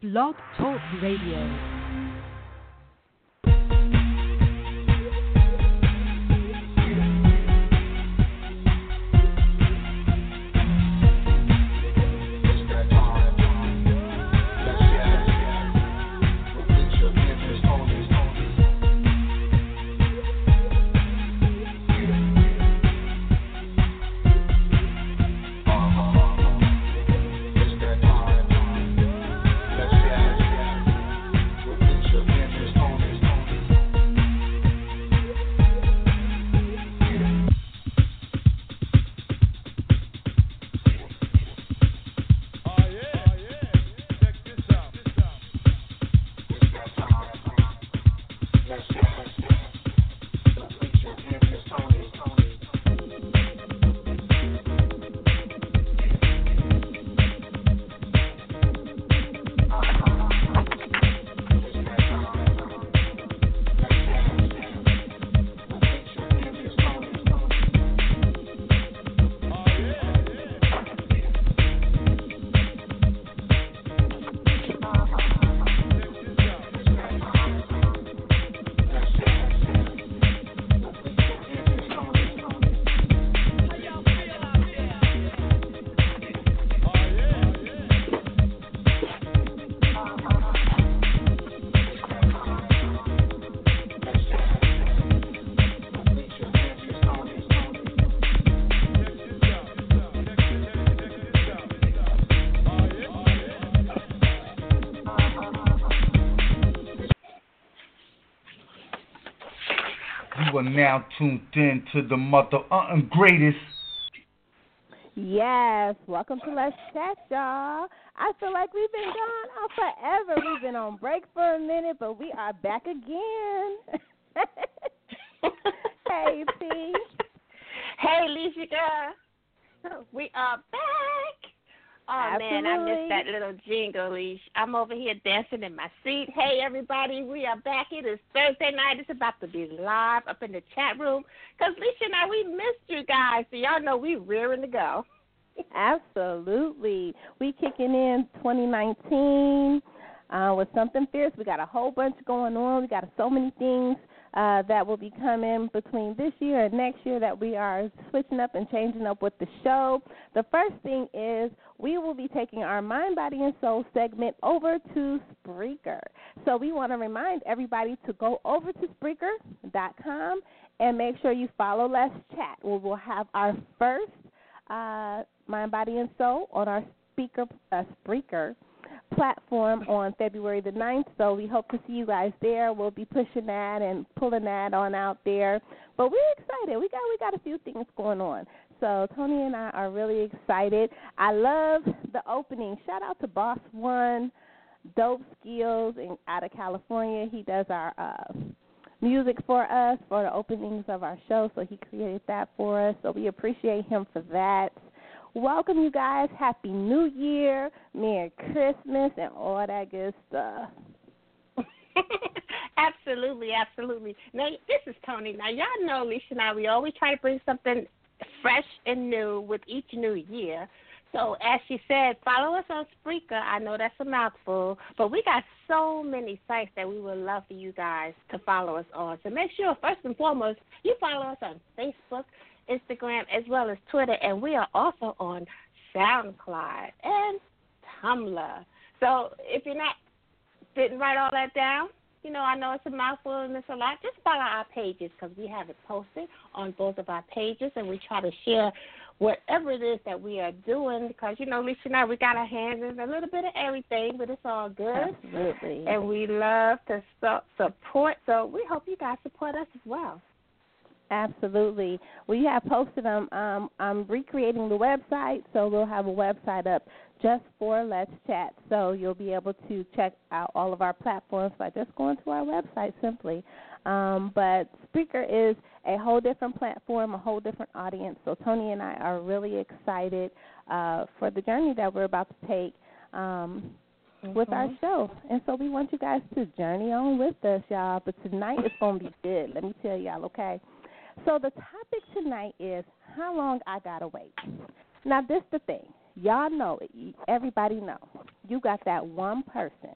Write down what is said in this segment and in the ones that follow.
Blog Talk Radio. Now tuned in to the mother uh, greatest. Yes, welcome to Let's Chat, y'all. I feel like we've been gone out forever. We've been on break for a minute, but we are back again. hey, P. Hey, Lisa. We are back. Oh Absolutely. man, I missed that little jingle, Leash. I'm over here dancing in my seat. Hey everybody, we are back. It is Thursday night. It's about to be live up in the chat room. Cause Lissha and I, we missed you guys, so y'all know we rearing to go. Absolutely, we kicking in 2019 uh, with something fierce. We got a whole bunch going on. We got so many things uh, that will be coming between this year and next year that we are switching up and changing up with the show. The first thing is we will be taking our Mind, Body, and Soul segment over to Spreaker. So we want to remind everybody to go over to Spreaker.com and make sure you follow Let's Chat, we'll have our first uh, Mind, Body, and Soul on our speaker uh, Spreaker platform on February the 9th. So we hope to see you guys there. We'll be pushing that and pulling that on out there. But we're excited. We got we got a few things going on. So Toni and I are really excited. I love the opening. Shout out to Boss One, Dope Skills in, out of California. He does our uh, music for us for the openings of our show. So he created that for us. So we appreciate him for that. Welcome, you guys. Happy New Year, Merry Christmas, and all that good stuff. absolutely, absolutely. Now, this is Toni. Now, y'all know Alicia and I, we always try to bring something fresh and new with each new year. So, as she said, follow us on Spreaker. I know that's a mouthful, but we got so many sites that we would love for you guys to follow us on. So, make sure, first and foremost, you follow us on Facebook, Instagram, as well as Twitter, and we are also on SoundCloud and Tumblr. So, if you're not didn't write all that down, you know, I know it's a mouthful and it's a lot. Just follow our pages because we have it posted on both of our pages, and we try to share whatever it is that we are doing because you know, Lisa and I, we got our hands in a little bit of everything, but it's all good. Absolutely. And we love to su- support, so we hope you guys support us as well. Absolutely. We have posted them. Um, I'm recreating the website, so we'll have a website up just for Let's Chat. So you'll be able to check out all of our platforms by just going to our website simply. Um, but Spreaker is a whole different platform, a whole different audience. So Toni and I are really excited uh, for the journey that we're about to take. Um, mm-hmm. with our show. And so we want you guys to journey on with us, y'all. But tonight is going to be good. Let me tell y'all, okay? So the topic tonight is how long I gotta wait. Now this the thing. Y'all know, it, everybody know you got that one person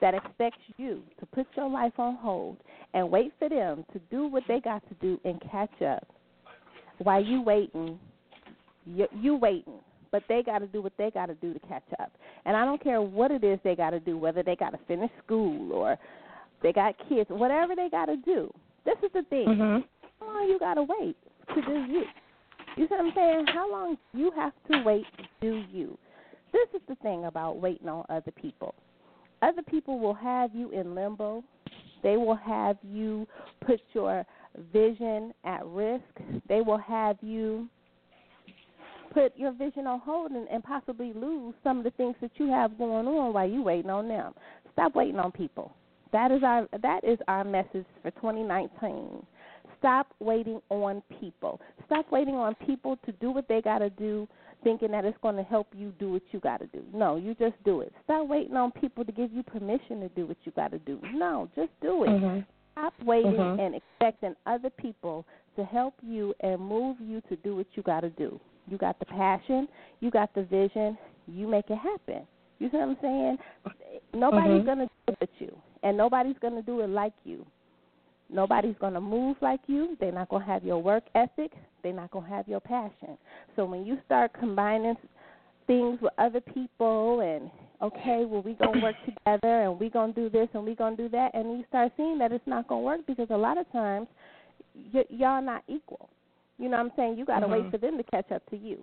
that expects you to put your life on hold and wait for them to do what they got to do and catch up while you waiting you, you waiting but they got to do what they got to do to catch up and i don't care what it is they got to do whether they got to finish school or they got kids whatever they got to do this is the thing Mhm. How long you got to wait to do you you see what i'm saying how long you have to wait to do you this is the thing about waiting on other people other people will have you in limbo. They will have you put your vision at risk. They will have you put your vision on hold and, and possibly lose some of the things that you have going on while you waiting on them. Stop waiting on people. That is our that is our message for 2019. Stop waiting on people. Stop waiting on people to do what they got to do thinking that it's going to help you do what you got to do. No, you just do it. Stop waiting on people to give you permission to do what you got to do. No, just do it. Mhm. Stop waiting Mhm. and expecting other people to help you and move you to do what you got to do. You got the passion, you got the vision, you make it happen. You see what I'm saying? Nobody's Mhm. going to do it with you, and nobody's going to do it like you. Nobody's going to move like you. They're not going to have your work ethic. They're not going to have your passion. So when you start combining things with other people and okay, well we gonna work together and we gonna do this and we gonna do that, and you start seeing that it's not gonna work because a lot of times y- y'all not equal. You know what I'm saying? You got to Mhm. wait for them to catch up to you.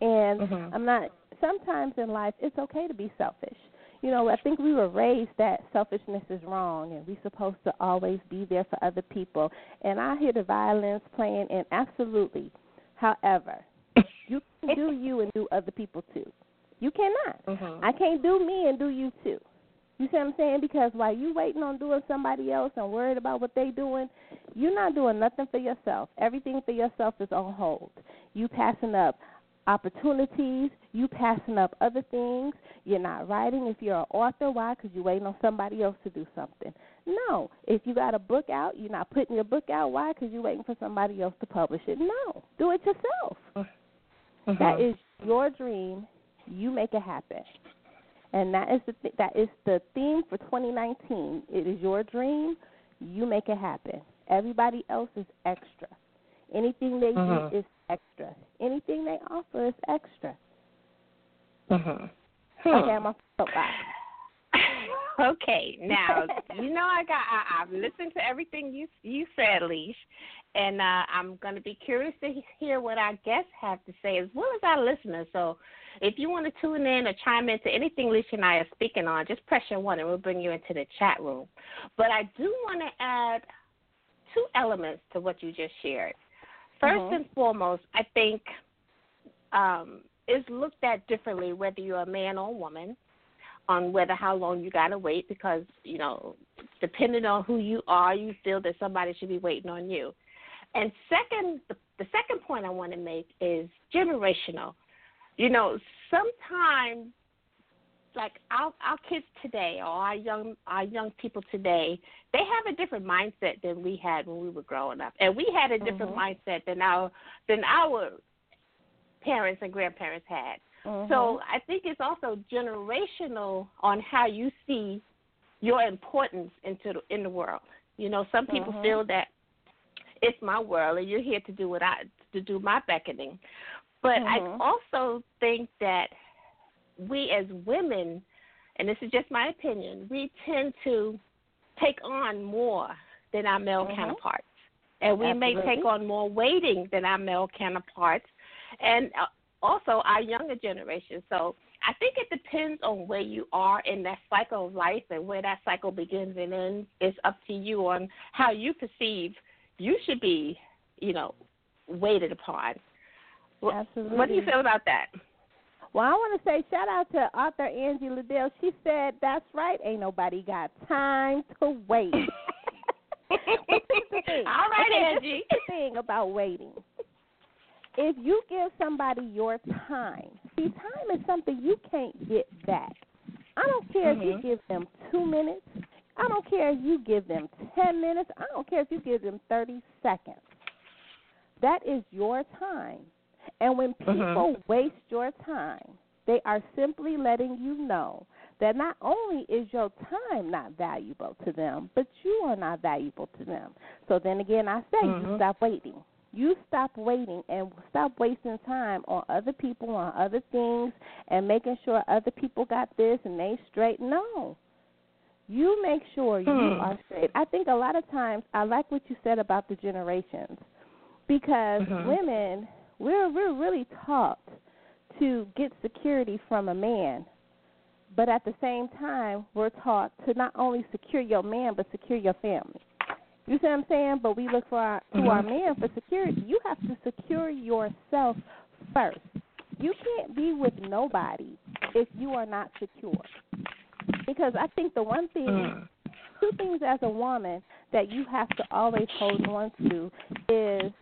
And Mhm. I'm not. Sometimes in life, it's okay to be selfish. You know, I think we were raised that selfishness is wrong, and we're supposed to always be there for other people. And I hear the violence playing, and absolutely. However, you can do you and do other people too. You cannot. Mhm. I can't do me and do you too. You see what I'm saying? Because while you waiting on doing somebody else and worried about what they doing, you're not doing nothing for yourself. Everything for yourself is on hold. You passing up opportunities. You passing up other things. You're not writing if you're an author. Why? Because you're waiting on somebody else to do something. No. If you got a book out, you're not putting your book out. Why? Because you're waiting for somebody else to publish it. No. Do it yourself. Mhm. That is your dream. You make it happen. And that is the th- that is the theme for 2019. It is your dream. You make it happen. Everybody else is extra. Anything they Mhm. do is extra. Anything they offer is extra. Okay, I'm off the soapbox. okay, now you know I got I, I've listened to everything you you said, Leash, and uh, I'm going to be curious to hear what our guests have to say as well as our listeners. So, if you want to tune in or chime into anything Leash and I are speaking on, just press your one and we'll bring you into the chat room. But I do want to add two elements to what you just shared. 1st Mhm. and foremost, I think um, is looked at differently whether you're a man or a woman on whether how long you gotta wait because you know depending on who you are you feel that somebody should be waiting on you and second the, the second point i want to make is generational you know sometimes like our our kids today or our young our young people today they have a different mindset than we had when we were growing up and we had a different Mhm. mindset than our than our parents and grandparents had Mhm. so I think it's also generational on how you see your importance into the, in the world. You know, some people Mhm. feel that it's my world and you're here to do what I to do my beckoning. But. I also think that we as women, and this is just my opinion, we tend to take on more than our male Mhm. counterparts. And we may take on more waiting than our male counterparts. And uh, also our younger generation. So I think it depends on where you are in that cycle of life and where that cycle begins and ends. It's up to you on how you perceive you should be, you know, waited upon. Absolutely. what do you feel about that? Well, I want to say shout out to author Angie Liddell. She said, "That's right. Ain't nobody got time to wait." But this is the thing. All right, Okay, Angie. This is the thing about waiting. If you give somebody your time, see, time is something you can't get back. I don't care if Mhm. you give them two minutes. I don't care if you give them ten minutes. I don't care if you give them thirty seconds. That is your time. And when people Mhm. waste your time, they are simply letting you know that not only is your time not valuable to them, but you are not valuable to them. So then again, I say mm-hmm. you stop waiting. You stop waiting and stop wasting time on other people, on other things, and making sure other people got this and they straight. No. You make sure you hmm. are straight. I think a lot of times, I like what you said about the generations because mm-hmm. women, we're, we're really taught to get security from a man but at the same time, we're taught to not only secure your man, but secure your family. You see what I'm saying? But we look for our, to mm-hmm. our man for security. You have to secure yourself first. You can't be with nobody if you are not secure. Because I think the one thing, mm. two things as a woman that you have to always hold on to is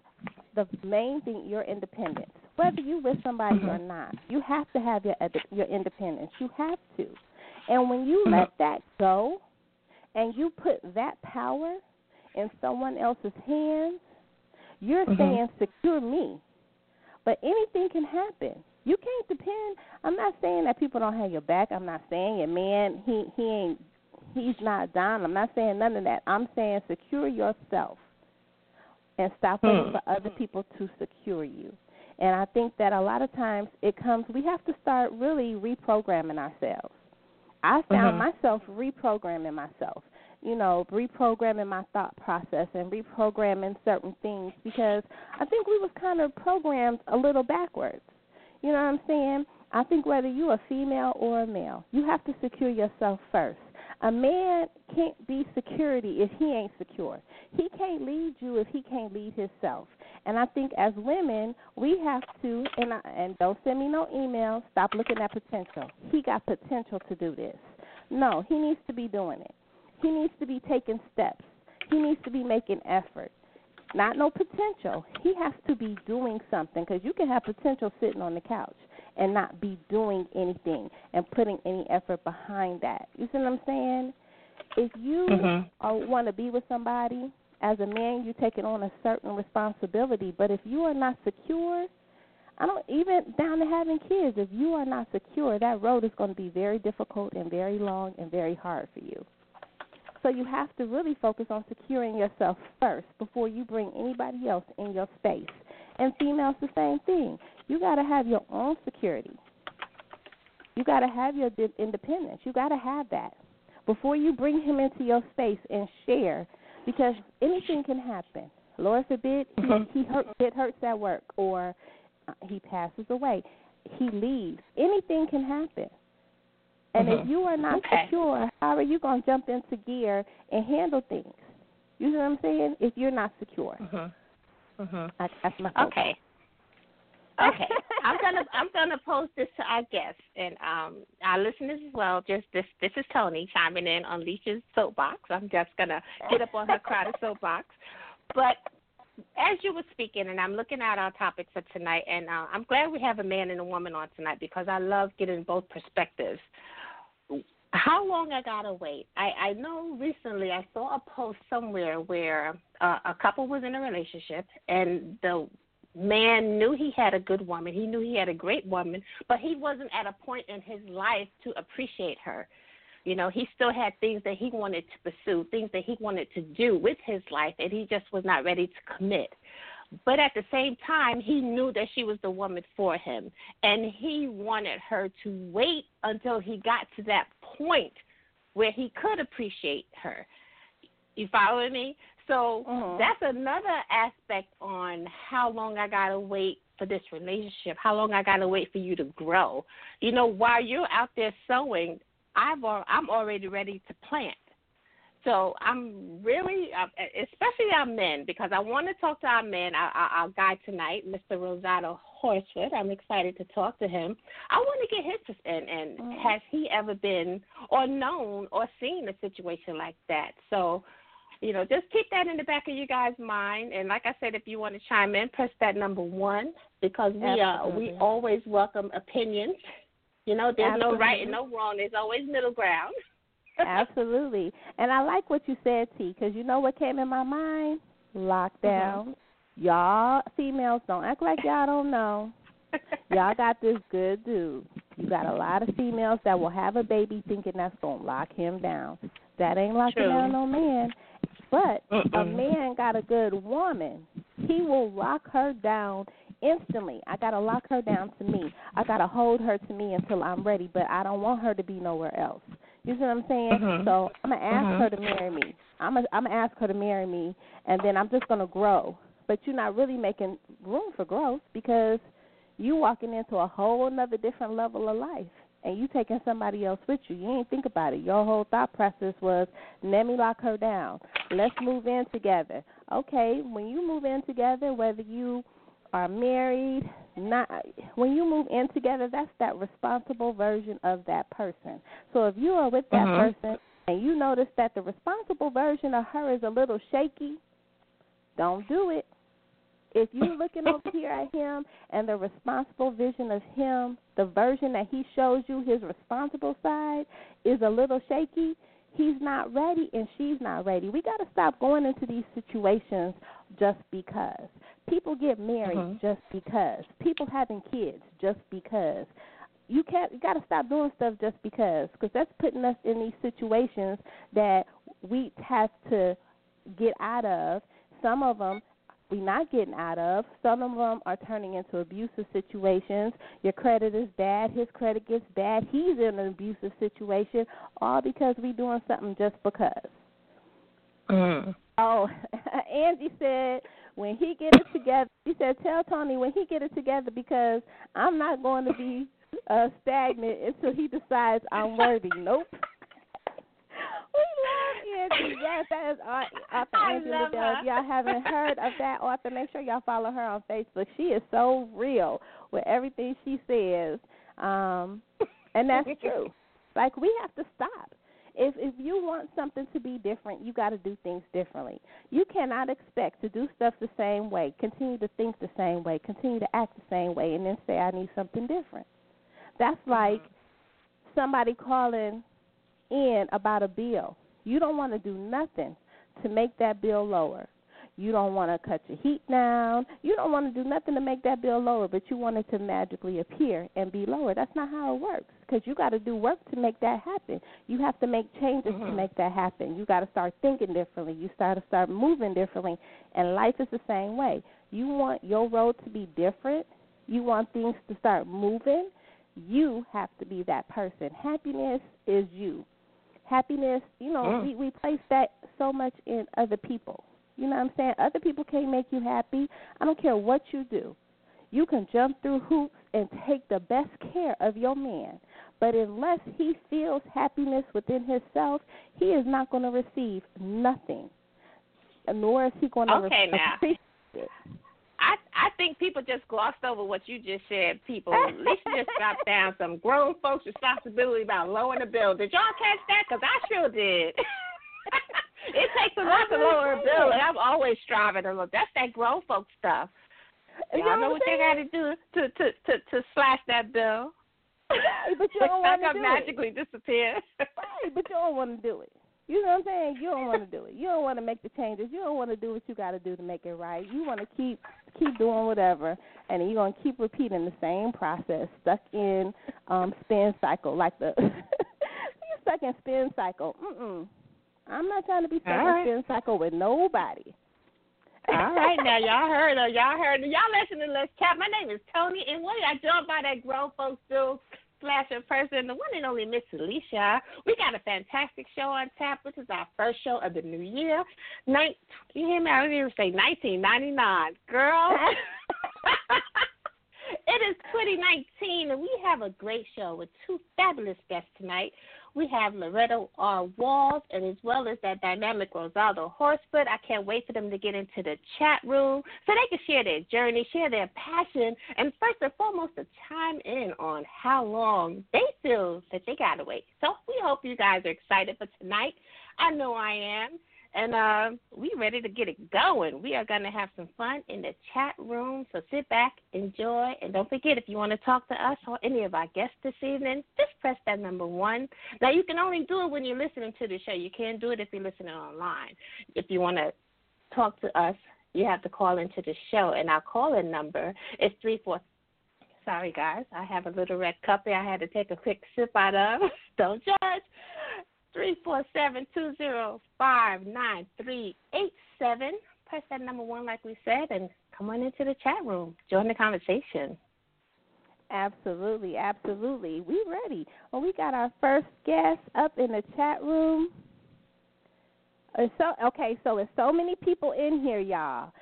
the main thing your independence whether you with somebody mm-hmm. or not. You have to have your your independence. You have to. And when you mm-hmm. let that go and you put that power in someone else's hands, you're mm-hmm. saying secure me. But anything can happen. You can't depend. I'm not saying that people don't have your back. I'm not saying your man he he ain't he's not down. I'm not saying none of that. I'm saying secure yourself and stop waiting hmm. for other people to secure you. And I think that a lot of times it comes, we have to start really reprogramming ourselves. I found mm-hmm. myself reprogramming myself, you know, reprogramming my thought process and reprogramming certain things because I think we was kind of programmed a little backwards. You know what I'm saying? I think whether you're a female or a male, you have to secure yourself first. A man can't be security if he ain't secure. He can't lead you if he can't lead himself. And I think as women, we have to, and I, and don't send me no emails. Stop looking at potential. He got potential to do this. No, he needs to be doing it. He needs to be taking steps. He needs to be making effort. Not no potential. He has to be doing something because you can have potential sitting on the couch and not be doing anything and putting any effort behind that. You see what I'm saying? If you mm-hmm. want to be with somebody, as a man, you're taking on a certain responsibility. But if you are not secure, I don't even down to having kids. If you are not secure, that road is going to be very difficult and very long and very hard for you. So you have to really focus on securing yourself first before you bring anybody else in your space. And females, the same thing. You got to have your own security. You got to have your independence. You got to have that before you bring him into your space and share, because anything can happen. Lord forbid mm-hmm. he, he hurt, get hurts at work, or uh, he passes away, he leaves. Anything can happen. And mm-hmm. if you are not okay. secure, how are you going to jump into gear and handle things? You know what I'm saying? If you're not secure. Mm-hmm. Mm-hmm. I, that's my focus. Okay. Okay, I'm gonna I'm gonna post this to our guests and um our listeners as well. Just this this is Toni chiming in on Lissha's soapbox. I'm just gonna get up on her crowded soapbox. But as you were speaking, and I'm looking at our topic for tonight, and uh, I'm glad we have a man and a woman on tonight because I love getting both perspectives. How long I gotta wait? I I know recently I saw a post somewhere where uh, a couple was in a relationship and the man knew he had a good woman. He knew he had a great woman, but he wasn't at a point in his life to appreciate her. You know, he still had things that he wanted to pursue, things that he wanted to do with his life, and he just was not ready to commit. But at the same time, he knew that she was the woman for him, and he wanted her to wait until he got to that point where he could appreciate her. You follow me? So uh-huh. that's another aspect on how long I gotta wait for this relationship, how long I gotta wait for you to grow. You know, while you're out there sowing, I've I'm already ready to plant. So I'm really, especially our men, because I want to talk to our men, our, our guy tonight, Mr. Rosado Horsford. I'm excited to talk to him. I want to get his and and mm-hmm. has he ever been or known or seen a situation like that? So you know, just keep that in the back of you guys' mind. And like I said, if you want to chime in, press that number one because we uh we always welcome opinions. You know, there's Absolutely. no right and no wrong. There's always middle ground. Absolutely. And I like what you said, T, because you know what came in my mind? Lockdown. Mm-hmm. Y'all females don't act like y'all don't know. y'all got this good dude. You got a lot of females that will have a baby thinking that's gonna lock him down. That ain't locking True. down no man. But a man got a good woman, he will lock her down instantly. I gotta lock her down to me. I gotta hold her to me until I'm ready, but I don't want her to be nowhere else. You see what I'm saying? Mhm. So I'm gonna ask Mhm. her to marry me. I'm gonna I'm gonna ask her to marry me, and then I'm just gonna grow. But you're not really making room for growth because you're walking into a whole another different level of life and you taking somebody else with you. You ain't think about it. Your whole thought process was, let me lock her down. Let's move in together. Okay, when you move in together, whether you are married, not when you move in together, that's that responsible version of that person. So if you are with that Mhm. person and you notice that the responsible version of her is a little shaky, don't do it. If you're looking over here at him and the responsible vision of him, the version that he shows you, his responsible side, is a little shaky, he's not ready and she's not ready. We got to stop going into these situations just because. People get married Mhm. just because. People having kids just because. You can't. You got to stop doing stuff just because, because that's putting us in these situations that we have to get out of. Some of them we not getting out of. Some of them are turning into abusive situations. Your credit is bad. His credit gets bad. He's in an abusive situation, all because we're doing something just because. Mm. Oh, Angie said when he get it together. She said, "Tell Toni when he get it together because I'm not going to be uh, stagnant until he decides I'm worthy." Nope. We love Angie. Yes, that is au- author I Angie love Liddell. her. If y'all haven't heard of that author, make sure y'all follow her on Facebook. She is so real with everything she says, um, and that's true. Like we have to stop. If if you want something to be different, you got to do things differently. You cannot expect to do stuff the same way, continue to think the same way, continue to act the same way, and then say I need something different. That's like somebody calling in about a bill. You don't want to do nothing to make that bill lower. You don't want to cut your heat down. You don't want to do nothing to make that bill lower, but you want it to magically appear and be lower. That's not how it works because you got to do work to make that happen. You have to make changes to Mhm. make that happen. You got to start thinking differently. You start to start moving differently, and life is the same way. You want your road to be different. You want things to start moving. You have to be that person. Happiness is you. Happiness, you know, Mm. we we place that so much in other people. You know what I'm saying? Other people can't make you happy. I don't care what you do. You can jump through hoops and take the best care of your man. But unless he feels happiness within himself, he is not going to receive nothing. Nor is he going to Okay, re- now. appreciate it. I I think people just glossed over what you just said. People, Lisa just dropped down some grown folks' responsibility about lowering the bill. Did y'all catch that? Because I sure did. it takes a lot to oh, lower a bill, and I'm always striving to look. That's that grown folk stuff. You Y'all know know what they got to do to to to to slash that bill. Right, but you don't want to do magically disappear. Right, but you don't want to do it. You know what I'm saying? You don't want to do it. You don't want to make the changes. You don't want to do what you got to do to make it right. You want to keep keep doing whatever, and you're gonna keep repeating the same process, stuck in um spin cycle, like the you stuck in spin cycle. Mm-mm. I'm not trying to be stuck All in right. spin cycle with nobody. All right, now y'all heard her. Y'all heard her. Y'all listening to Let's Chat. My name is Toni, and what I joined by that grown folks do slasher person, the one and only Miss Alicia. We got a fantastic show on tap. This is our first show of the new year. Nin- you hear me? I didn't even say 1999. Girl. it is 2019, and we have a great show with two fabulous guests tonight. We have Loretta R. Uh, Walls, and as well as that dynamic Rosaldo Horsford. I can't wait for them to get into the chat room so they can share their journey, share their passion, and first and foremost, to chime in on how long they feel that they got to wait. So we hope you guys are excited for tonight. I know I am. And uh, we ready to get it going. We are going to have some fun in the chat room. So sit back, enjoy, and don't forget if you want to talk to us or any of our guests this evening, just press that number one. Now you can only do it when you're listening to the show. You can't do it if you're listening online. If you want to talk to us, you have to call into the show, and our call-in number is three four Sorry, guys. I have a little red cup here I had to take a quick sip out of. Don't judge. Three four seven two zero five nine three eight seven. Press that number one, like we said, and come on into the chat room. Join the conversation. Absolutely, absolutely. We ready. Well, we got our first guest up in the chat room. So okay, so there's so many people in here, y'all.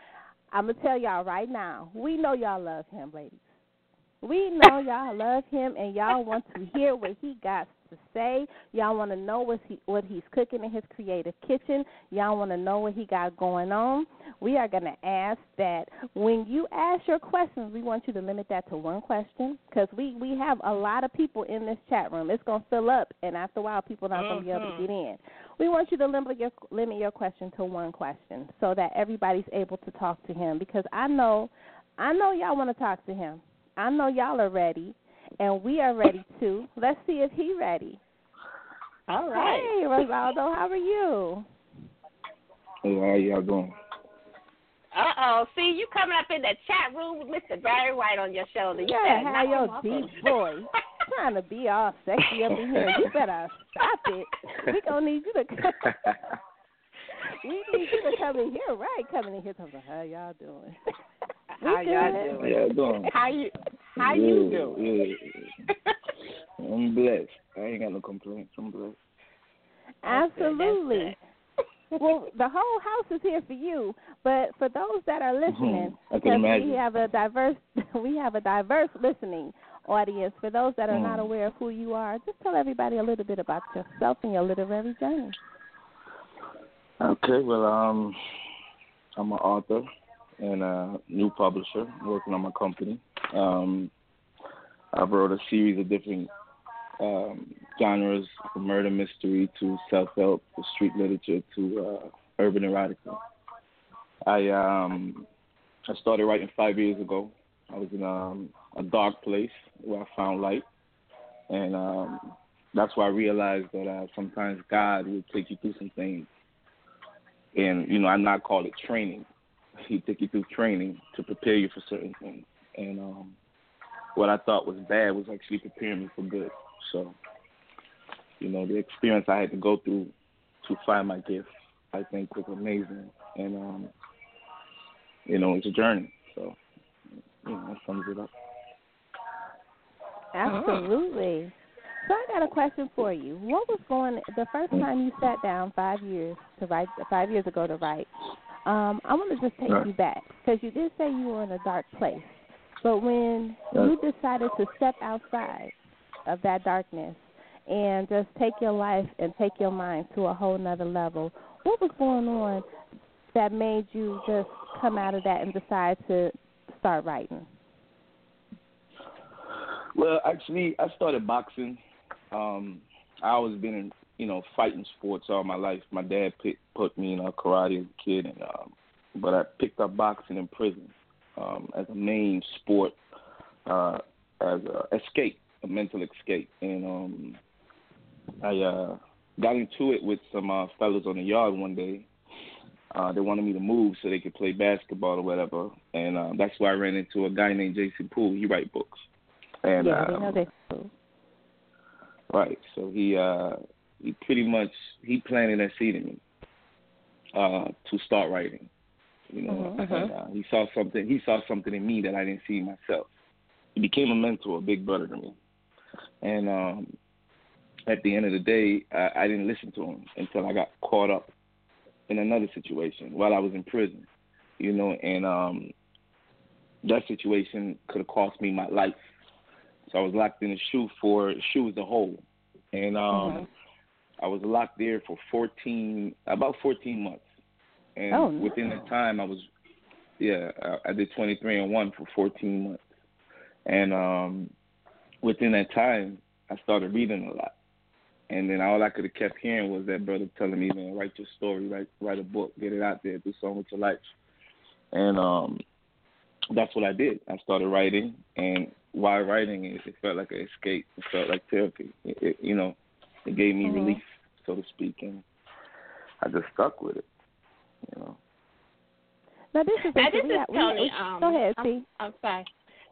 I'm gonna tell y'all right now. We know y'all love him, ladies. We know y'all love him, and y'all want to hear what he got to say. Y'all want to know what he what he's cooking in his creative kitchen. Y'all want to know what he got going on. We are going to ask that when you ask your questions, we want you to limit that to one question because we we have a lot of people in this chat room. It's going to fill up, and after a while, people are not going to be able to Mhm. get in. We want you to limit your limit your question to one question so that everybody's able to talk to him because I know I know y'all want to talk to him. I know y'all are ready, and we are ready too. Let's see if he's ready. All right. Hey, Rosaldo, how are you? Hey, how y'all doing? Uh oh. See, you coming up in the chat room with Mr. Barry White on your shoulder. You Yeah, better how knock your him off deep him. voice. Trying to be all sexy up in here. You better stop it. We gonna need you to come. we need you to come in here, right? Coming in here, talking about how y'all doing. We How y'all good. How doing? y'all doing? How you how you doing? Yeah. I'm blessed. I ain't got no complaints. I'm blessed. That's good, that's Absolutely. well, the whole house is here for you, but for those that are listening, Mhm. Because we have a diverse, we have a diverse listening audience. For those that are not Mhm. aware of who you are, just tell everybody a little bit about yourself and your literary journey. Okay, well, um, I'm an author and a new publisher working on my company. Um, I've wrote a series of different um, genres, from murder mystery to self-help to street literature to uh, urban erotica. I um, I started writing five years ago. I was in um, a dark place where I found light, and um, that's why I realized that uh, sometimes God will take you through some things and you know I not call it training. He took you through training to prepare you for certain things, and um, what I thought was bad was actually preparing me for good. So, you know, the experience I had to go through to find my gift, I think, was amazing, and um, you know, it's a journey. So, you know, that sums it up. Absolutely. So I got a question for you. What was going the first time you sat down five years to write five years ago to write? Um, I want to just take Right. you back because you did say you were in a dark place, but when Right. you decided to step outside of that darkness and just take your life and take your mind to a whole nother level, what was going on that made you just come out of that and decide to start writing? Well, actually, I started boxing. Um, I always been in, you know, fighting sports all my life. My dad put put me in uh, karate as a kid, and um, but I picked up boxing in prison um, as a main sport, uh, as a escape, a mental escape, and um, I uh, got into it with some uh, fellas on the yard one day. Uh, they wanted me to move so they could play basketball or whatever, and uh, that's why I ran into a guy named Jason Poole. He write books, and yeah, um, know they. Right. So he uh he pretty much he planted that seed in me uh to start writing. You know, Mhm. and, uh, he saw something he saw something in me that I didn't see myself. He became a mentor, a big brother to me. And um at the end of the day, I, I didn't listen to him until I got caught up in another situation while I was in prison. You know, and um that situation could have cost me my life. So I was locked in a SHU for SHU as a whole, and um, Mhm. I was locked there for fourteen, about fourteen months. And Oh, within no. that time, I was, yeah, I, I did twenty three and one for fourteen months, and um, within that time, I started reading a lot. And then all I could have kept hearing was that brother telling me, man, write your story, write write a book, get it out there, do something with your life. And um that's what I did. I started writing, and while writing, it, it felt like an escape. It felt like therapy. It, it, you know, it gave me Mhm. relief, so to speak, and I just stuck with it. You know. Now this is Now, this is have- Toni. we- Um, go ahead, I'm, T. I'm sorry.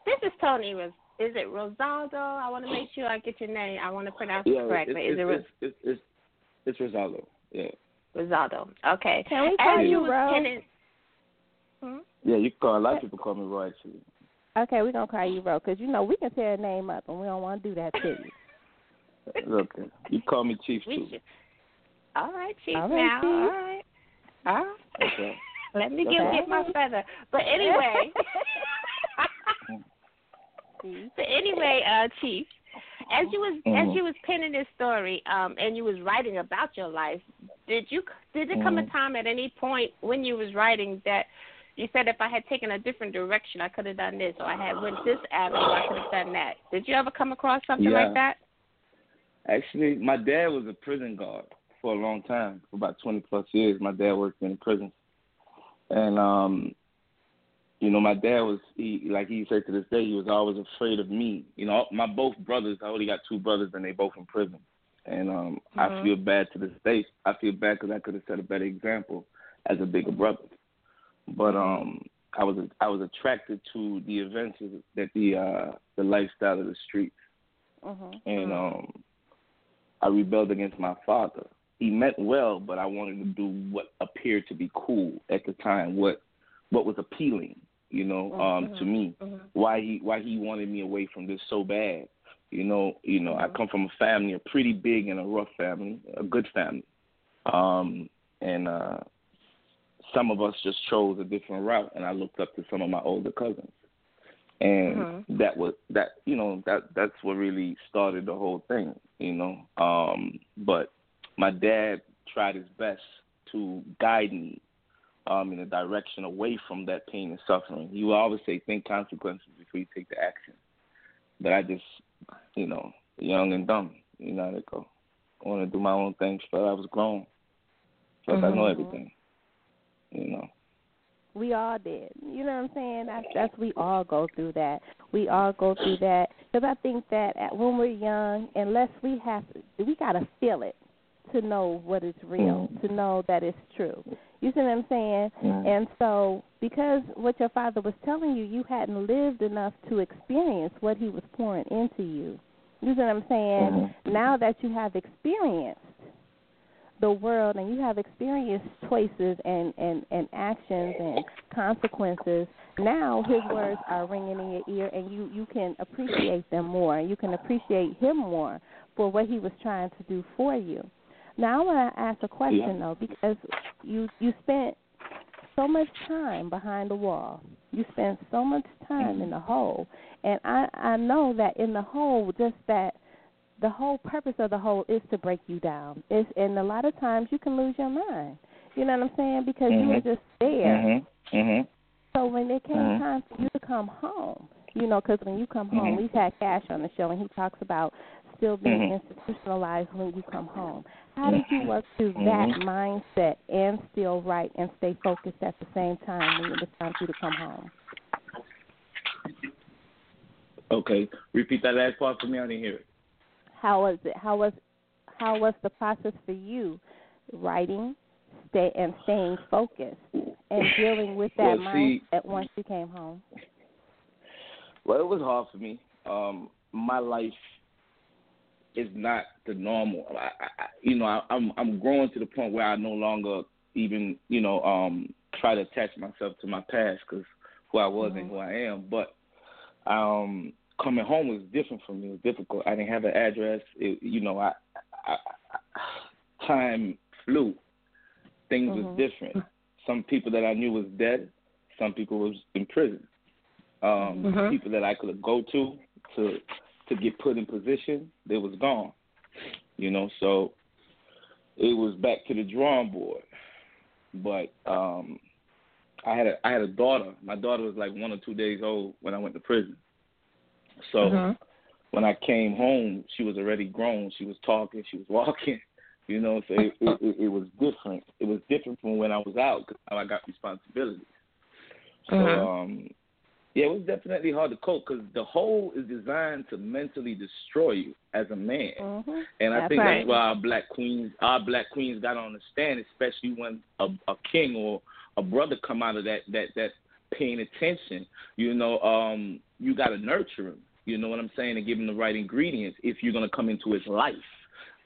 This is Toni Ros- is it Rosaldo? I want to make sure I get your name. I want to pronounce yeah, it correctly. It's, is it it's, it's, it's, it's Rosaldo. Yeah. Rosaldo? Okay. Can we call As you you was Ro? pinning, hmm? Yeah, you can call a lot of people call me Roy actually. Okay, we're gonna call you Ro because you know we can tear a name up and we don't want to do that to you. It's okay. You call me Chief We too. should. All right, Chief. All right, now, Chief. all right, all right. Okay. Let me Okay. give get my feather. But anyway, See? so anyway, uh, Chief, as you was as Mhm. you was penning this story, um, and you was writing about your life, did you did there come a Mhm. time at any point when you was writing that you said if I had taken a different direction, I could have done this, or I had went this avenue, I could have done that. Did you ever come across something Yeah. like that? Actually, my dad was a prison guard for a long time, for about 20 plus years. My dad worked in the prison. And, um, you know, my dad was, he, like he said to this day, he was always afraid of me. You know, my both brothers, I only got two brothers and they both in prison. And um, I Mhm. feel bad to this day. I feel bad because I could have set a better example as a bigger brother. But um, I was I was attracted to the events that the uh, the lifestyle of the streets Mhm. and um I rebelled against my father. He meant well, but I wanted to do what appeared to be cool at the time, what what was appealing, you know, um to me. Mhm. Why he why he wanted me away from this so bad. You know, you know, I Mhm. come from a family, a pretty big and a rough family, a good family. Um and uh some of us just chose a different route and I looked up to some of my older cousins and Mhm. that was that you know that that's what really started the whole thing you know. Um but my dad tried his best to guide me um in a direction away from that pain and suffering. He would always say think consequences before you take the action. But i just you know young and dumb you know how to go I want to do my own thing felt i was grown. Felt i know Mhm. everything you know We all did. You know what I'm saying? That's that's we all go through that. We all go through that because I think that at, when we're young, unless we have, we gotta feel it to know what is real, Mhm. to know that it's true. You see what I'm saying? Mhm. And so, because what your father was telling you, you hadn't lived enough to experience what he was pouring into you. You see what I'm saying? Mhm. Now that you have experienced the world and you have experienced choices and, and, and actions and consequences, now his words are ringing in your ear and you, you can appreciate them more. You can appreciate him more for what he was trying to do for you. Now I want to ask a question though, because you you spent so much time behind the wall. You spent so much time mm-hmm. in the hole, and I I know that in the hole, just that the whole purpose of the hole is to break you down. It's and a lot of times you can lose your mind. You know what I'm saying? Because you were Mhm. just there. Mhm. Mhm. So when it came Mhm. time for you to come home, you know, because when you come home, Mhm. we've had Cash on the show, and he talks about still being institutionalized when you come home. How did you work through that mindset and still write and stay focused at the same time when it was time for you to come home? Okay. Repeat that last part for me. I didn't hear it. How was it? How was how was the process for you writing, stay and staying focused and dealing with that Well, see- mindset once you came home? Well, it was hard for me. Um, my life is not the normal. I, I, you know, I, I'm I'm growing to the point where I no longer even, you know, um, try to attach myself to my past because who I was and Mhm. who I am. But um, coming home was different for me. It was difficult. I didn't have an address. It, you know, I, I, I time flew. Things Mhm. was different. Some people that I knew was dead. Some people was in prison. Um, Mhm. People that I could go to to to get put in position, they was gone. You know, so it was back to the drawing board. But um I had a I had a daughter. My daughter was like one or two days old when I went to prison. So Mhm. when I came home, she was already grown. She was talking. She was walking. You know, so it, it, it, it was different. It was different from when I was out because I got responsibilities. So, Mhm. um, yeah, it was definitely hard to cope because the hole is designed to mentally destroy you as a man. Mhm. And I That's think right. that's why our black queens, our black queens, got to understand, especially when a, a king or a brother come out of that that that paying attention. You know, um, you got to nurture him. You know what I'm saying? And give him the right ingredients if you're gonna come into his life.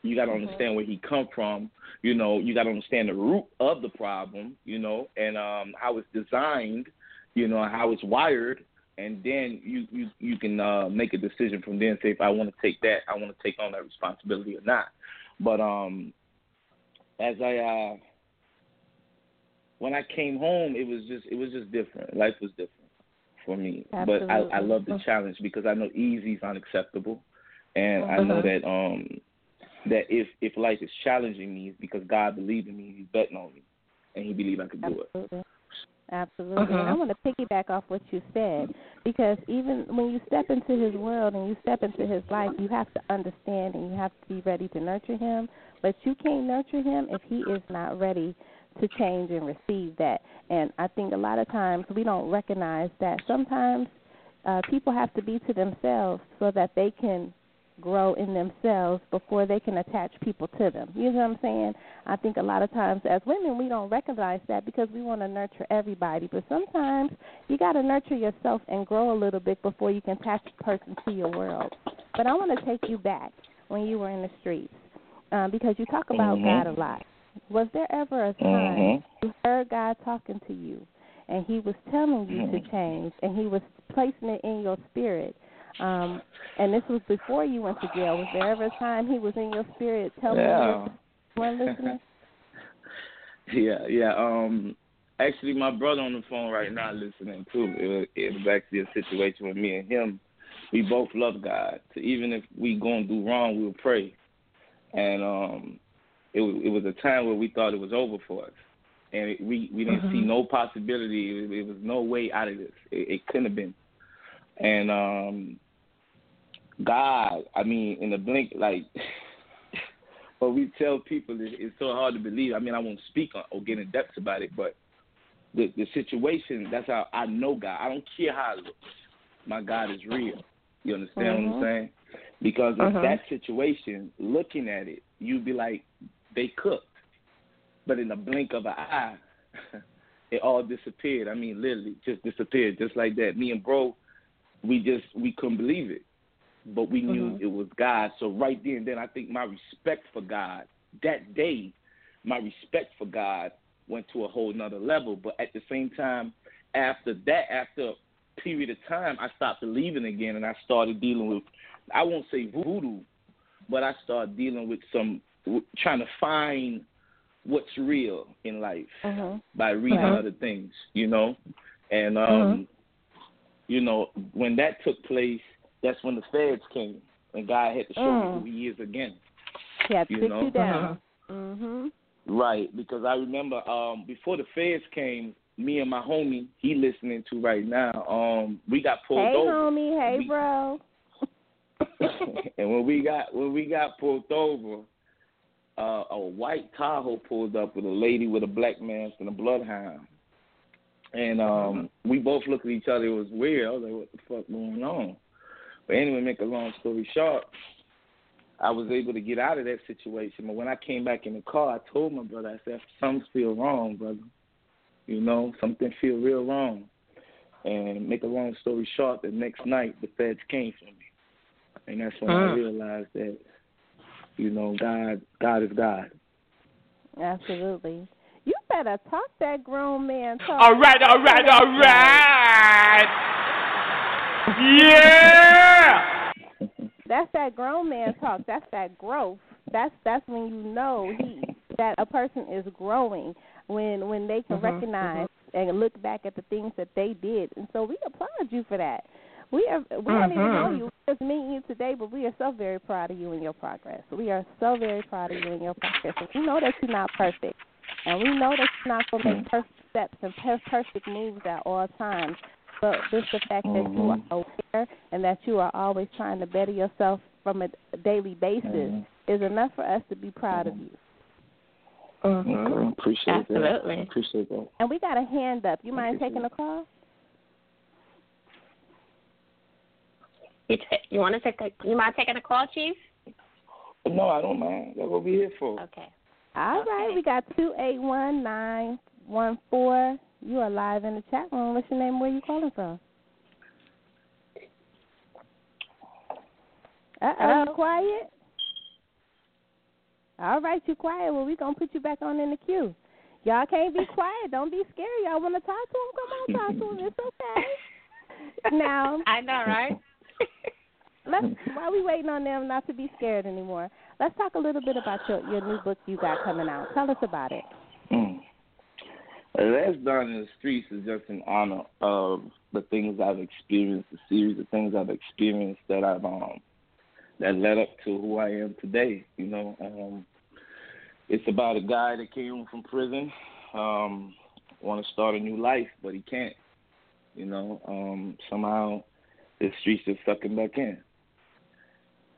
You got to Mhm. understand where he come from. You know, you got to understand the root of the problem. You know, and um, how it's designed. You know, how it's wired, and then you you you can uh, make a decision from then. Say if I want to take that, I want to take on that responsibility or not. But um, as I uh, when I came home, it was just it was just different. Life was different for me. But I, I love the challenge because I know easy is unacceptable, and I know Mhm. that um that if if life is challenging me, it's because God believed in me, He's betting on me, and He believed I could do it. Absolutely. Absolutely. And I want to piggyback off what you said because even when you step into his world and you step into his life, you have to understand and you have to be ready to nurture him. But you can't nurture him if he is not ready to change and receive that. And I think a lot of times we don't recognize that sometimes uh, people have to be to themselves so that they can grow in themselves before they can attach people to them. You know what I'm saying? I think a lot of times as women we don't recognize that because we want to nurture everybody, but sometimes you got to nurture yourself and grow a little bit before you can attach a person to your world. But I want to take you back when you were in the streets um, because you talk about Mhm. God a lot. Was there ever a time Mhm. you heard God talking to you and He was telling you to Mhm. change and He was placing it in your spirit? Um, and this was before you went to jail. Was there ever a time He was in your spirit telling Yeah. you weren't listening? yeah, yeah. Um, actually, my brother on the phone right now listening too. It was, it was actually a situation with me and him. We both love God. So even if we going to do wrong, we'll pray. And um, it was it was a time where we thought it was over for us, and it, we we didn't see Mhm. no possibility. It, it was no way out of this. It, it couldn't have been. And um, God, I mean, in the blink, like. But we tell people it, it's so hard to believe. I mean, I won't speak on, or get in depth about it, but the the situation. That's how I know God. I don't care how it looks. My God is real. You understand what Mhm. I'm saying? Because of Mhm. that situation, looking at it, you'd be like, they cooked. But in the blink of an eye, it all disappeared. I mean, literally, just disappeared, just like that. Me and bro, we just we couldn't believe it but we knew Mhm. it was God. So right then, then I think my respect for God that day, my respect for God went to a whole nother level. But at the same time, after that, after a period of time, I stopped believing again, and I started dealing with, I won't say voodoo, but I started dealing with some, trying to find what's real in life Mhm. by reading Mhm. other things, you know. And um, you know, when that took place, that's when the feds came and God had to show Mm. me who he is again. He had to You sit know? you down. Mhm. Right, because I remember um before the feds came, me and my homie, he listening to right now, um, we got pulled Hey over. homie, hey We- bro. and when we got when we got pulled over, uh, a white Tahoe pulled up with a lady with a black mask and a bloodhound. And um we both looked at each other. It was weird. I was like, "What the fuck going on?" But anyway, make a long story short, I was able to get out of that situation. But when I came back in the car, I told my brother, I said, "Something feel wrong, brother. You know, something feel real wrong." And make a long story short, the next night the feds came for me, and that's when I Mm. realized that, you know, God, God is God. Absolutely. You better talk that grown man talk. All right, all right, all right. Yeah. That's that grown man talk. That's that growth. That's that's when you know he that a person is growing when when they can Mhm, recognize and look back at the things that they did. And so we applaud you for that. We are we don't even know Mhm. you. We just meeting you today, but we are so very proud of you and your progress. We are so very proud of you and your progress. And we know that you're not perfect, and we know that you're not going to make perfect steps and perfect moves at all times. But just the fact that you are aware and that you are always trying to better yourself from a daily basis Mhm. is enough for us to be proud of you. Mhm. Okay, appreciate that. Absolutely. Appreciate that. And we got a hand up. You mind Appreciate taking a call? You, ta you want to take a, you mind taking a call, Chief? No, I don't mind. That's what we're here for. Okay. All right, Okay. we got two eight one nine one four. You are live in the chat room. What's your name? Where you calling from? Uh Hello? oh, quiet. All right, you quiet. Well, we gonna put you back on in the queue. Y'all can't be quiet. Don't be scared. Y'all want to talk to him? Come on, talk to him. It's okay. Now, I know, right? Let's while we waiting on them not to be scared anymore. Let's talk a little bit about your your new book you got coming out. Tell us about it. Mm. Uh, Last Dawn in the Streets is just in honor of the things I've experienced, the series of things I've experienced that I've um that led up to who I am today. You know, um, it's about a guy that came from prison, um, want to start a new life, but he can't. You know, um, somehow the streets just suck him back in.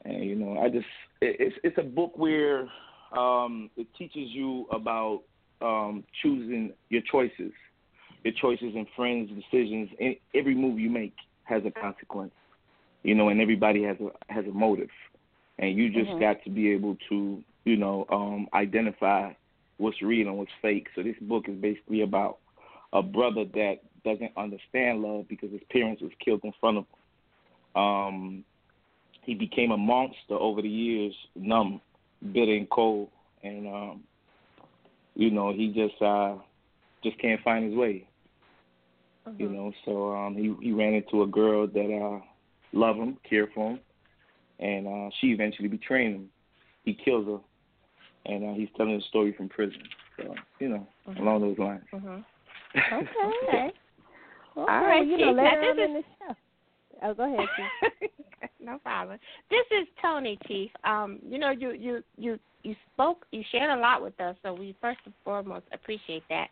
And you know, I just it, it's it's a book where um, it teaches you about um, choosing your choices, your choices and friends' decisions. And every move you make has a consequence, you know, and everybody has a has a motive, and you just Mhm. got to be able to, you know, um, identify what's real and what's fake. So this book is basically about a brother that doesn't understand love because his parents was killed in front of him. Um, he became a monster over the years, numb, bitter and cold, and um, you know he just uh, just can't find his way. You know, so um, he he ran into a girl that uh, loved him, cared for him, and uh, she eventually betrayed him. He kills her, and uh, he's telling the story from prison. So you know, along those lines. hmm Okay. Okay. All right, you know, Chief. Now, later this is- in the show. Oh, go ahead, Chief. no problem. This is Toni, Chief. Um, you know, you you you you spoke, you shared a lot with us, so we first and foremost appreciate that.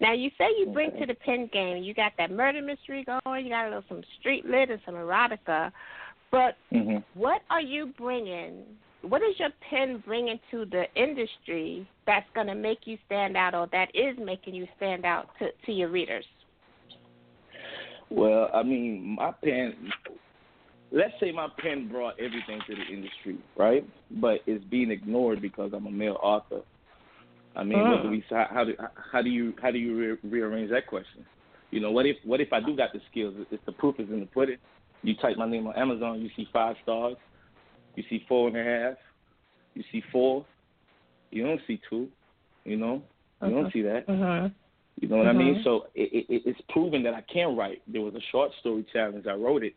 Now, you say you bring to the pen game, you got that murder mystery going, you got a little some street lit and some erotica, but hmm what are you bringing? What is your pen bringing to the industry that's going to make you stand out, or that is making you stand out to to your readers? Well, I mean, my pen. Let's say my pen brought everything to the industry, right? But it's being ignored because I'm a male author. I mean, what do we? How, how do how do you how do you re- rearrange that question? You know, what if what if I do got the skills? If the proof is in the pudding. You type my name on Amazon, you see five stars, you see four and a half, you see four, you don't see two. You know, you don't see that. Mm-hmm. You know what I mean? Mhm. So it, it, it's proven that I can write. There was a short story challenge. I wrote it.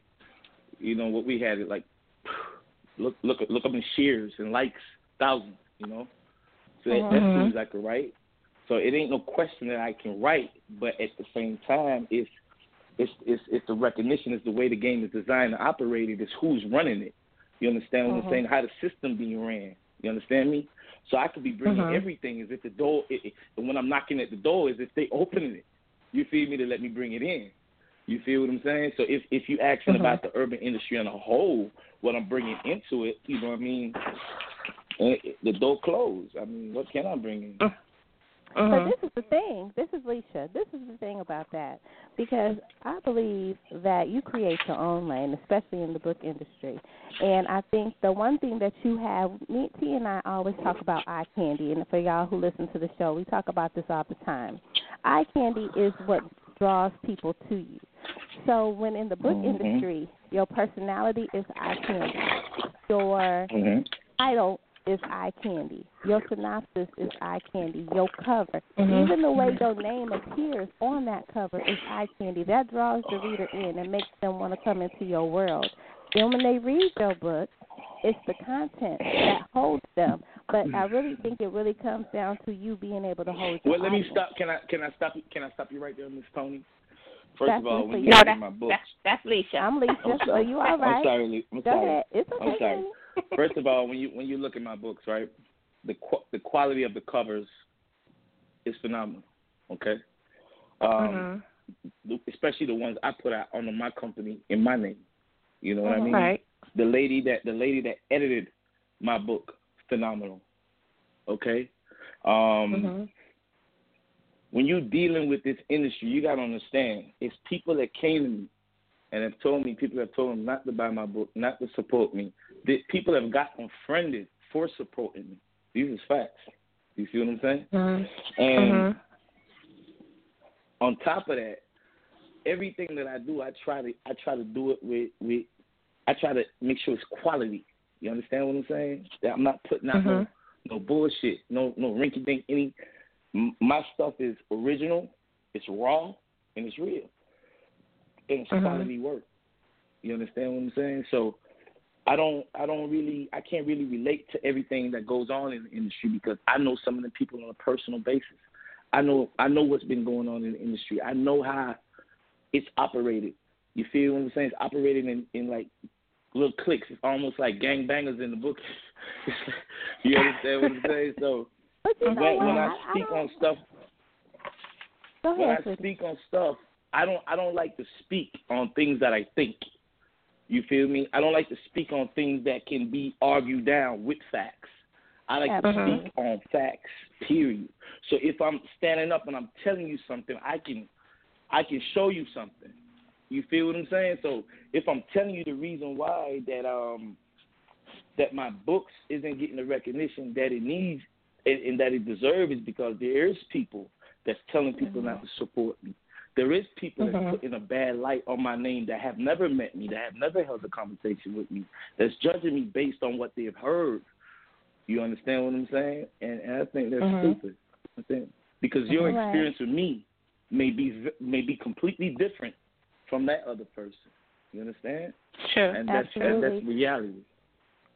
You know what we had it like look look look up in shares and likes thousands. You know, so that, that Mhm. proves I can write. So it ain't no question that I can write, but at the same time, it's it's it's, it's the recognition, it's the way the game is designed and operated, it's who's running it. You understand what Mhm. I'm saying? How the system being ran. You understand me? So I could be bringing Mhm. everything as if the door, it, it, and when I'm knocking at the door, is if they opening it. You feel me to let me bring it in. You feel what I'm saying? So if if you asking Mhm. about the urban industry on a whole, what I'm bringing into it, you know what I mean? eh, the door closed. I mean, what can I bring in? But Mhm. this is the thing. This is Lissha. This is the thing about that. Because I believe that you create your own lane, especially in the book industry. And I think the one thing that you have, me, T and I always talk about eye candy. And for y'all who listen to the show, we talk about this all the time. Eye candy is what draws people to you. So when in the book Mhm. industry, your personality is eye candy. Your hmm title is eye candy. Your synopsis is eye candy. Your cover, Mhm. even the way your name appears on that cover is eye candy. That draws the reader in and makes them want to come into your world. Then when they read your book, it's the content that holds them. But I really think it really comes down to you being able to hold your Well, let me stop. Can I can I stop you? Can I stop you right there, Miss Toni? First That's of all, good when for you you. No, look that, at my books, that's that's Lissha. I'm Lisa, I'm so sorry. you all I'm sorry. Lee. I'm Go sorry. ahead. It's okay. I'm sorry. First of all, when you when you look at my books, right, the qu- the quality of the covers is phenomenal. Okay, um, Mhm. the- especially the ones I put out under my company in my name. You know what I mean? Right. The lady that the lady that edited my book, phenomenal. Okay. Um, Mhm. when you're dealing with this industry, you gotta understand it's people that came to me and have told me, people have told them not to buy my book, not to support me. The people have gotten friended for supporting me. These is facts. You see what I'm saying? Mhm. And Mhm. on top of that, everything that I do, I try to I try to do it with with I try to make sure it's quality. You understand what I'm saying? That I'm not putting out no no bullshit, no no rinky dink. Any m- my stuff is original, it's raw, and it's real, and it's Mhm. quality work. You understand what I'm saying? So I don't I don't really I can't really relate to everything that goes on in the industry because I know some of the people on a personal basis. I know I know what's been going on in the industry. I know how it's operated. You feel what I'm saying? It's operated in, in like little cliques. It's almost like gangbangers in the book. you understand what I'm saying? So when, when? I speak on stuff when I speak on stuff, I don't I don't like to speak on things that I think. You feel me? I don't like to speak on things that can be argued down with facts. I like to speak on facts. Period. So if I'm standing up and I'm telling you something, I can I can show you something. You feel what I'm saying? So if I'm telling you the reason why that um that my books isn't getting the recognition that it needs and, and that it deserves is because there is people that's telling people not to support me. There is people Mhm. that's putting a bad light on my name that have never met me, that have never held a conversation with me, that's judging me based on what they've heard. You understand what I'm saying? And, and I think that's Mhm. stupid. I think because your Right. experience with me may be may be completely different from that other person. You understand? Sure. And that's and that's Absolutely. reality.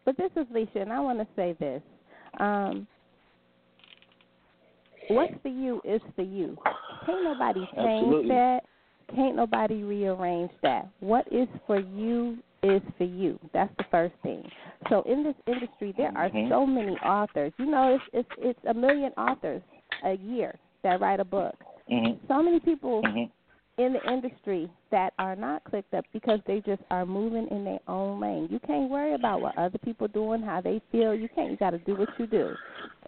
But this is Lissha, and I want to say this. Um, what's for you is for you. Can't nobody change Absolutely. that. Can't nobody rearrange that. What is for you is for you. That's the first thing. So in this industry, there are Mhm. so many authors. You know, it's it's it's a million authors a year that write a book. Mhm. So many people Mhm. In the industry that are not clicked up because they just are moving in their own lane. You can't worry about what other people doing, how they feel. You can't. You got to do what you do,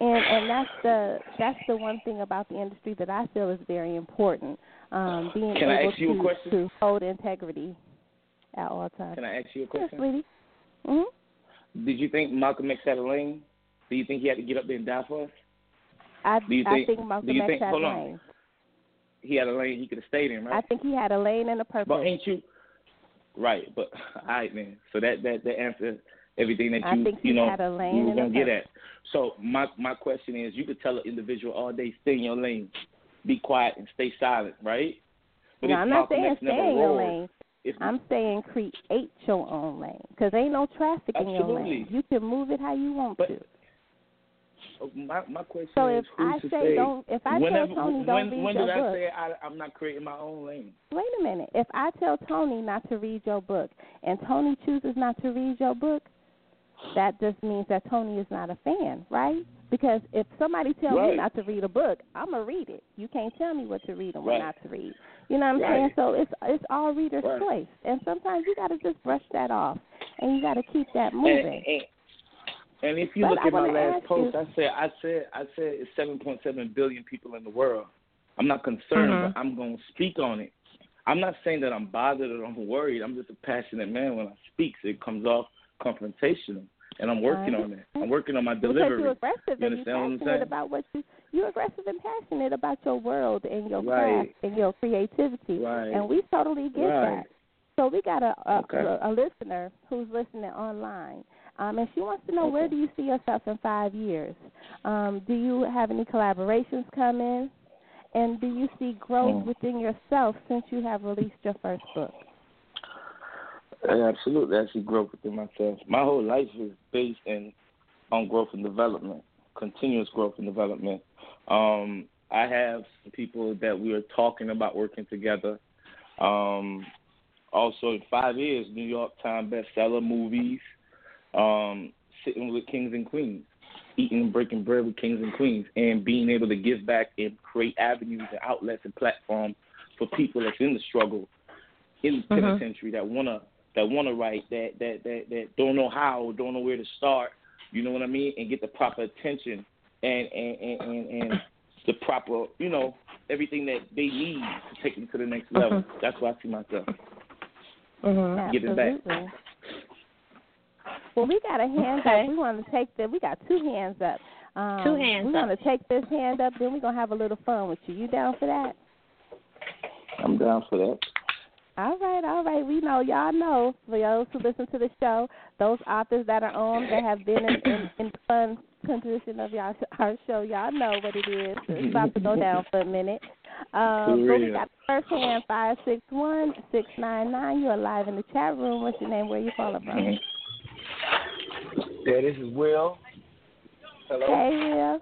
and and that's the that's the one thing about the industry that I feel is very important. Um, being Can I able ask you a to question? to hold integrity at all times. Can I ask you a Yes, question? sweetie. hmm Did you think Malcolm X had a lane? Do you think he had to get up there and die for us? I Do you I think- think Malcolm do you X think- had hold a on. He had a lane he could have stayed in, right? I think he had a lane and a purpose. but ain't you right? But all right, man. So that that that answers everything that you I think he you know had a lane you were gonna get at. So my my question is, you could tell an individual all day, stay in your lane, be quiet and stay silent, right? But no, I'm not saying stay in your lane. if I'm saying create your own lane because ain't no traffic in your lane. You can move it how you want But to. My my question So is, who's I to say don't, if I whenever, tell Toni when, don't read when your did I book, say I, I'm not creating my own lane? wait a minute. If I tell Toni not to read your book and Toni chooses not to read your book, that just means that Toni is not a fan, right? Because if somebody tells me not to read a book, I'm gonna read it. You can't tell me what to read and what Right. not to read. You know what I'm Right. saying? So it's it's all reader's Right. choice, and sometimes you got to just brush that off, and you got to keep that moving. and, and if you But look I at my last post, you- I said I said I said it's 7.7 billion people in the world. I'm not concerned, Mhm. but I'm going to speak on it. I'm not saying that I'm bothered or I'm worried. I'm just a passionate man when I speak. So it comes off confrontational, and I'm working on that. I'm working on my delivery. because you're aggressive You and you're understand what I'm passionate about what you you're aggressive and passionate about your world and your Right. craft and your creativity, Right. and we totally get Right. that. So we got a a, Okay. a a listener who's listening online, um, and she wants to know Okay. where do you see yourself in five years? Um, do you have any collaborations coming? And do you see growth Mm. within yourself since you have released your first book? Absolutely. I see growth within myself. My whole life is based in on growth and development, continuous growth and development. Um, I have some people that we are talking about working together. Um, also, in five years, New York Times bestseller movies, um, sitting with kings and queens, eating and breaking bread with kings and queens, and being able to give back and create avenues and outlets and platforms for people that's in the struggle in the Mhm. penitentiary that wanna that wanna write that that that that don't know how, don't know where to start. You know what I mean? And get the proper attention and and and and, and the proper, you know, everything that they need to take them to the next level. That's where I see myself. Mhm. Giving back. Absolutely. Well, we got a hand Okay. up. We want to take the. We got two hands up. Um, Two hands We want to take this hand up. Then we're gonna have a little fun with you. You down for that? I'm down for that. All right, all right. We know y'all know for those who listen to the show, those authors that are on that have been in, in, in fun condition of y'all our show, y'all know what it is. It's about to go down for a minute. Um, so we got first hand five six one six nine nine. You're live in the chat room. What's your name? Where you calling from? Yeah, this is Will. Hello. Hey, Will.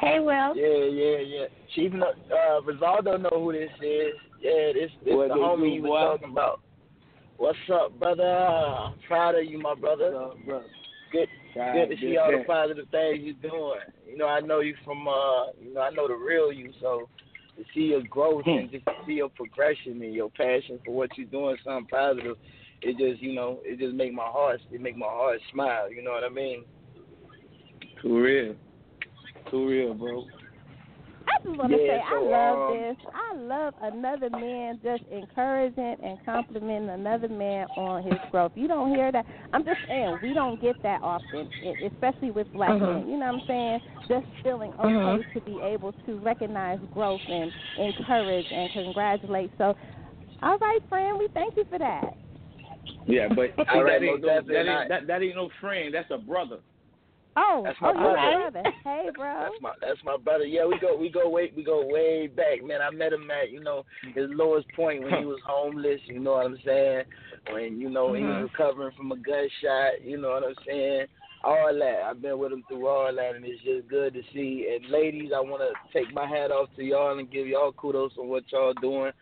Hey, Will. Yeah, yeah, yeah. Chief, uh, Rizaldo know who this is. Yeah, this this What the they homie you was talking about. What's up, brother? I'm proud of you, my brother. What's Good, God, good to see all the positive things you're doing. You know, I know you from, uh, you know, I know the real you. So to see your growth Hmm. and just to see your progression and your passion for what you're doing, something positive, it just, you know, it just make my heart, it make my heart smile. You know what I mean? Too real. Too real, bro. I just want to Yeah, say so, I love um, this. I love another man just encouraging and complimenting another man on his growth. You don't hear that. I'm just saying we don't get that often, especially with black Mhm. men. You know what I'm saying? Just feeling okay Mhm. to be able to recognize growth and encourage and congratulate. So, all right, friend, we thank you for that. Yeah, but All right, that, ain't most no, that, ain't, that, that ain't no friend. That's a brother. Oh, That's oh, my oh, you're my brother. brother. Hey, bro. That's my that's my brother. Yeah, we go we go way we go way back, man. I met him at you know his lowest point when he was homeless. You know what I'm saying? When you know he was mm-hmm. recovering from a gunshot. You know what I'm saying? All that. I've been with him through all that, and it's just good to see. And ladies, I want to take my hat off to y'all and give y'all kudos on what y'all doing.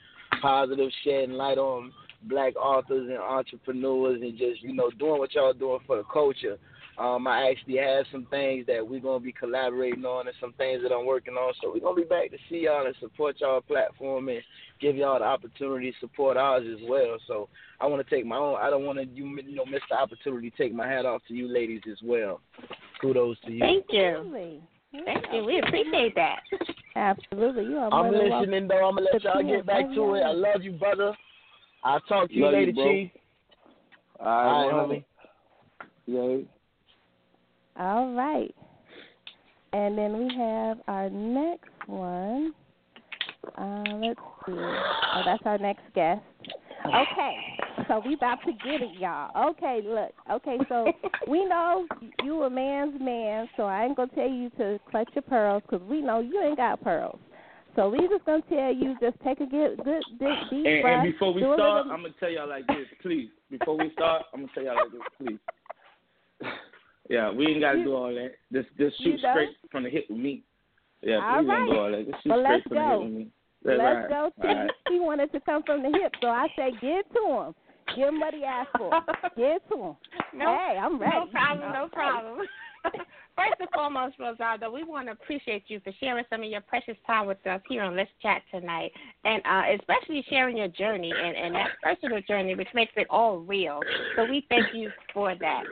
Positive, shedding light on black authors and entrepreneurs, and just you know doing what y'all doing for the culture. Um, I actually have some things that we're gonna be collaborating on, and some things that I'm working on. So we're gonna be back to see y'all and support y'all platform and give y'all the opportunity to support ours as well. So I want to take my own. I don't want to you you know miss the opportunity. to Take my hat off to you ladies as well. Kudos to you. Thank you. Thank you. We appreciate that. Absolutely. You are I'm more than welcome. listening though. I'm gonna let y'all get back to it. I love you, brother. I'll talk to you Love later, bro. Chief. All All right, right, homie. Yeah. All right. And then we have our next one. Uh, let's see. Oh, that's our next guest. Okay, so we about to get it, y'all. Okay, look. Okay, so we know you a man's man, so I ain't gonna tell you to clutch your pearls because we know you ain't got pearls. So we just gonna tell you just take a good, good, deep, deep And, breath. and before we start, little- I'm gonna tell y'all like this, please. Before we start, I'm gonna tell y'all like this, please. Yeah, we ain't gotta do all that. Just just You shoot know? straight from the hip with me. Yeah, All please don't do all that. Just shoot Well, straight let's from the go. hip with me. That's Let's right. go. All T. right. He wanted to come from the hip, so I say give to him. Give him what he asked for. give to him. No, hey, I'm ready. No problem, no problem. First and foremost, Rosaldo, we want to appreciate you for sharing some of your precious time with us here on Let's Chat tonight, and uh, especially sharing your journey and, and that personal journey, which makes it all real. So we thank you for that.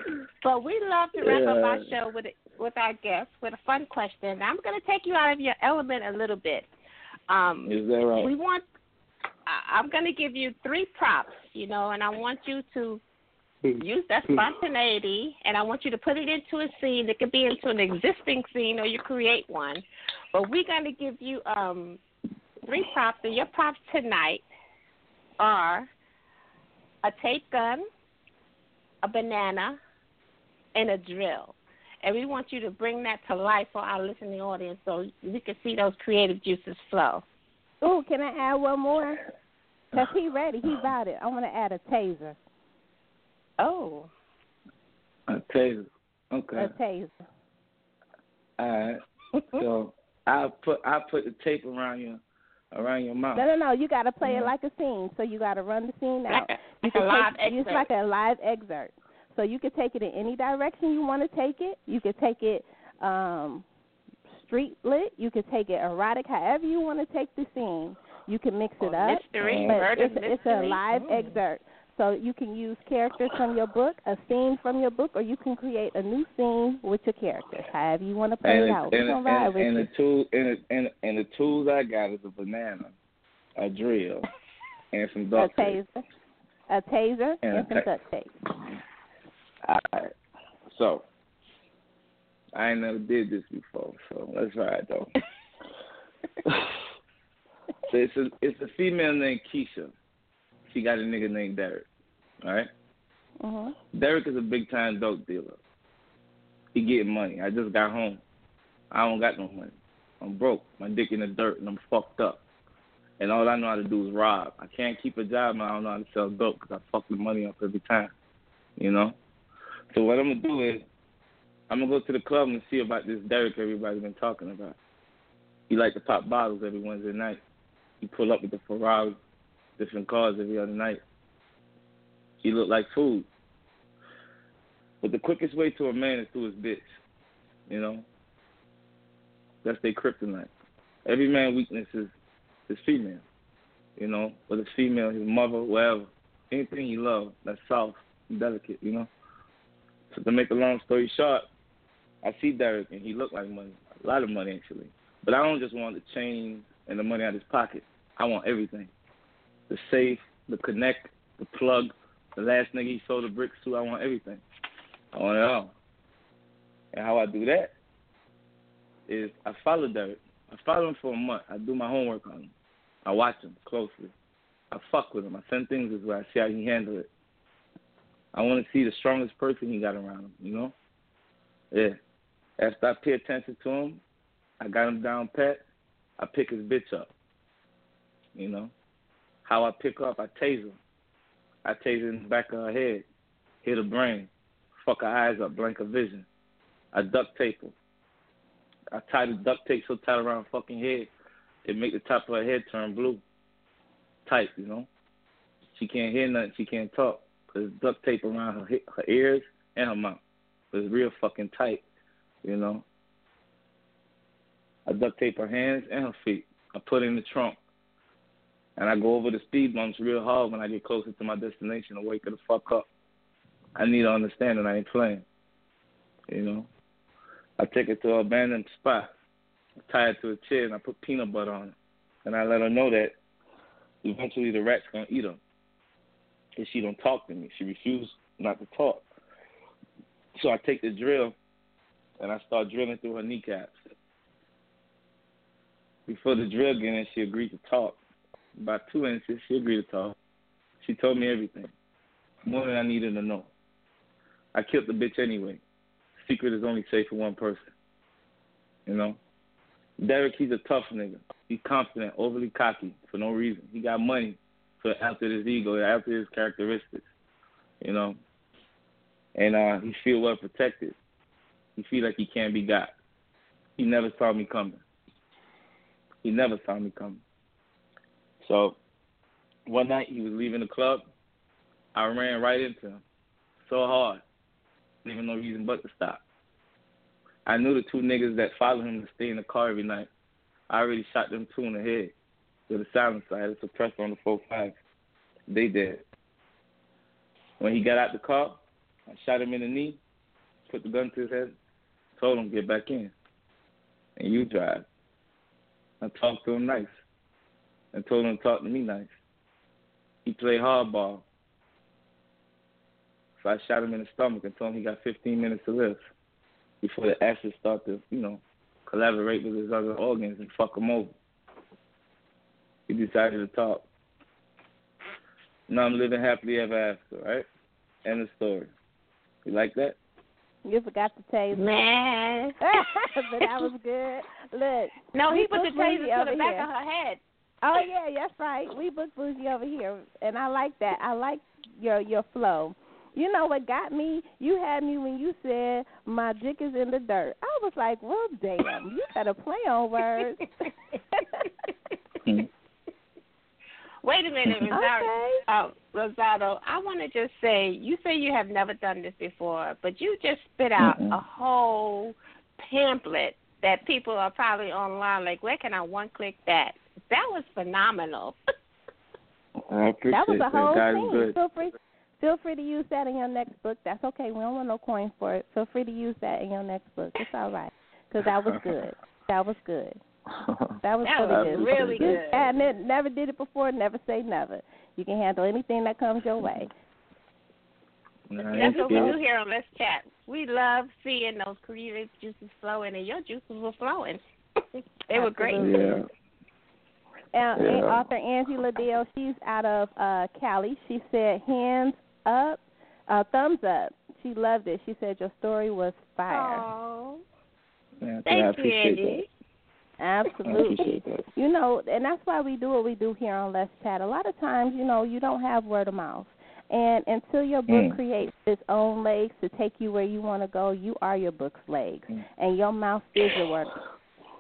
But we love to wrap up our show with with our guests with a fun question. I'm going to take you out of your element a little bit. Um, Is that right? we want I'm going to give you three props, you know, and I want you to use that spontaneity and I want you to put it into a scene. It could be into an existing scene or you create one. But we're going to give you um three props and your props tonight are a tape gun, a banana, and a drill. And we want you to bring that to life for our listening audience so we can see those creative juices flow. Ooh, can I add one more? Cause he ready. He about it. I want to add a taser. Oh. A taser. Okay. A taser. All right. So I put I put the tape around your around your mouth. No, no, no. You got to play it like a scene. So you got to run the scene out. Like a, You like a can live take, It's like a live excerpt. So you could take it in any direction you want to take it. You could take it um street lit. You could take it erotic. However you want to take the scene, you can mix it Or up. mystery, But murder it's, it's a live Mm. excerpt. So you can use characters from your book, a scene from your book, or you can create a new scene with your characters. However you want to play and, it it- out. And, and, and, and the tool and, and and the tools I got is a banana, a drill, and some A duct tape. taser, a taser, And a and some duct tape. All right. So I ain't never did this before, so let's ride though. so it's a it's a female named Keisha. She got a nigga named Derek. All right? Mhm. Derek is a big time dope dealer. He getting money. I just got home. I don't got no money. I'm broke. My dick in the dirt and I'm fucked up. And all I know how to do is rob. I can't keep a job and I don't know how to sell dope because I fuck the money up every time. You know? So what I'm going to do is I'm going to go to the club and see about this Derek everybody's been talking about. He like to pop bottles every Wednesday night. He pull up with the Ferrari, different cars every other night. He look like food. But the quickest way to a man is through his bitch. You know? That's their kryptonite. Every man weakness is his female. You know, whether it's female, his mother, whatever. Anything he love, that's soft and delicate, you know? So to make a long story short, I see Derek and he look like money. A lot of money actually. But I don't just want the chain and the money out of his pocket. I want everything. The safe, the connect, the plug, the last nigga he sold the bricks to, I want everything. I want it all. And how I do that is I follow Derek. I follow him for a month. I do my homework on him. I watch him closely. I fuck with him. I send things his way. I see how he handle it. I want to see the strongest person he got around him, you know? Yeah. After I pay attention to him, I got him down pat, I pick his bitch up. You know? How I pick up, I taser. I taser in the back of her head, hit her brain, fuck her eyes up, blank her vision. I duct tape her. I tie the duct tape so tight around her fucking head, it make the top of her head turn blue. Tight, you know? She can't hear nothing, she can't talk. Cause duct tape around her her ears and her mouth. It's real fucking tight, you know. I duct tape her hands and her feet. I put in the trunk. And I go over the speed bumps real hard when I get closer to my destination and wake the fuck up. I need to understand that I ain't playing. You know? I take her to an abandoned spot. I tie her to a chair and I put peanut butter on it. And I let her know that eventually the rat's gonna eat her. And she don't talk to me. She refused not to talk. So I take the drill and I start drilling through her kneecaps. Before the drill get in, she agreed to talk. About two inches, she agreed to talk. She told me everything, more than I needed to know. I killed the bitch anyway. Secret is only safe for one person. You know? Derek, he's a tough nigga. He's confident, overly cocky for no reason. He got money for after his ego, after his characteristics. You know? And uh he feel well protected. He feel like he can't be got. He never saw me coming. He never saw me coming. So one night he was leaving the club. I ran right into him so hard, leaving no reason but to stop. I knew the two niggas that followed him to stay in the car every night. I already shot them two in the head with a silencer. I had a suppressor on the four five. They did. When he got out the car, I shot him in the knee, put the gun to his head, told him get back in, and you drive. I talked to him nice, and told him to talk to me nice. He played hardball, so I shot him in the stomach and told him he got 15 minutes to live before the acid start to, you know, collaborate with his other organs and fuck him over. He decided to talk. Now I'm living happily ever after, right? End of story. You like that? You forgot to taser. Man. but that was good. Look. No, he we put the booked taser to the back here. of her head. Oh yeah, that's right. We book Bougie over here, and I like that. I like your your flow. You know what got me? You had me when you said my dick is in the dirt. I was like, well, damn, you better play on words. Wait a minute, Rosario. okay. Uh, Rosado, I want to just say, you say you have never done this before, but you just spit out Mm-mm. a whole pamphlet that people are probably online like, where can I one click that? That was phenomenal. I appreciate That was a whole Guys, thing. good. Feel free, feel free to use that in your next book. That's okay. We don't want no coin for it. Feel free to use that in your next book. It's all right, because that was good. That was good. That was That was good. really good. hadn't it, never did it before. Never say never. You can handle anything that comes your way. Nah, That's what we do here on Let's Chat. We love seeing those creative juices flowing, and your juices were flowing. they were great. Yeah. Uh, Yeah. Author Angela Dale, she's out of uh, Cali. She said, "Hands up, uh, thumbs up." She loved it. She said your story was fire. Oh, Yeah, thank you, appreciate Angie. that. Absolutely. You know, and that's why we do what we do here on Let's Chat. A lot of times, you know, you don't have word of mouth. And until your book Mm. creates its own legs to take you where you want to go, you are your book's legs. Mm. And your mouth is your word.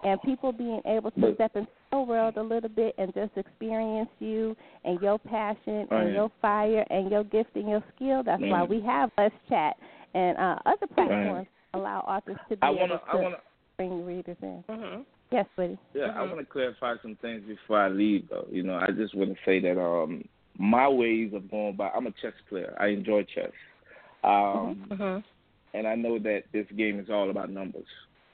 And people being able to But- step into your world a little bit and just experience you and your passion Oh, and your fire and your gift and your skill, that's why we have Let's Chat. And uh, other platforms allow authors to be I able wanna, to I wanna, bring readers in. hmm Yes, sweetie. yeah, I Mhm. want to clarify some things before I leave. Though, you know, I just want to say that um, my ways of going by. I'm a chess player. I enjoy chess. Um, hmm and I know that this game is all about numbers.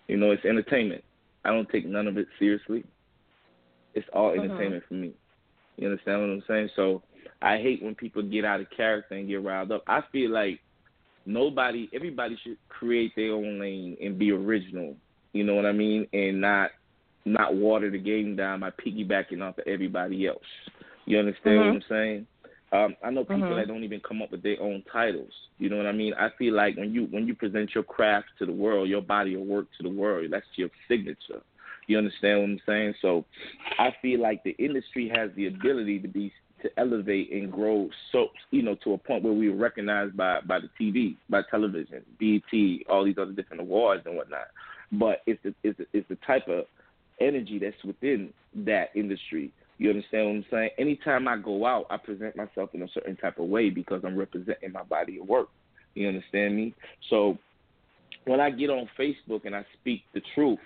You know, it's entertainment. I don't take none of it seriously. It's all Mhm. entertainment for me. You understand what I'm saying? So I hate when people get out of character and get riled up. I feel like nobody, everybody should create their own lane and be original. You know what I mean? And not not water the game down by piggybacking off of everybody else. You understand what Mhm. I'm saying? Um, I know people Mhm. that don't even come up with their own titles. You know what I mean? I feel like when you when you present your craft to the world, your body of work to the world, that's your signature. You understand what I'm saying? So I feel like the industry has the ability to be to elevate and grow so you know to a point where we are recognized by by the TV, by television, BET, all these other different awards and whatnot. But it's the it's the, it's the type of energy that's within that industry. You understand what I'm saying? Anytime I go out, I present myself in a certain type of way because I'm representing my body of work. You understand me? So when I get on Facebook and I speak the truth,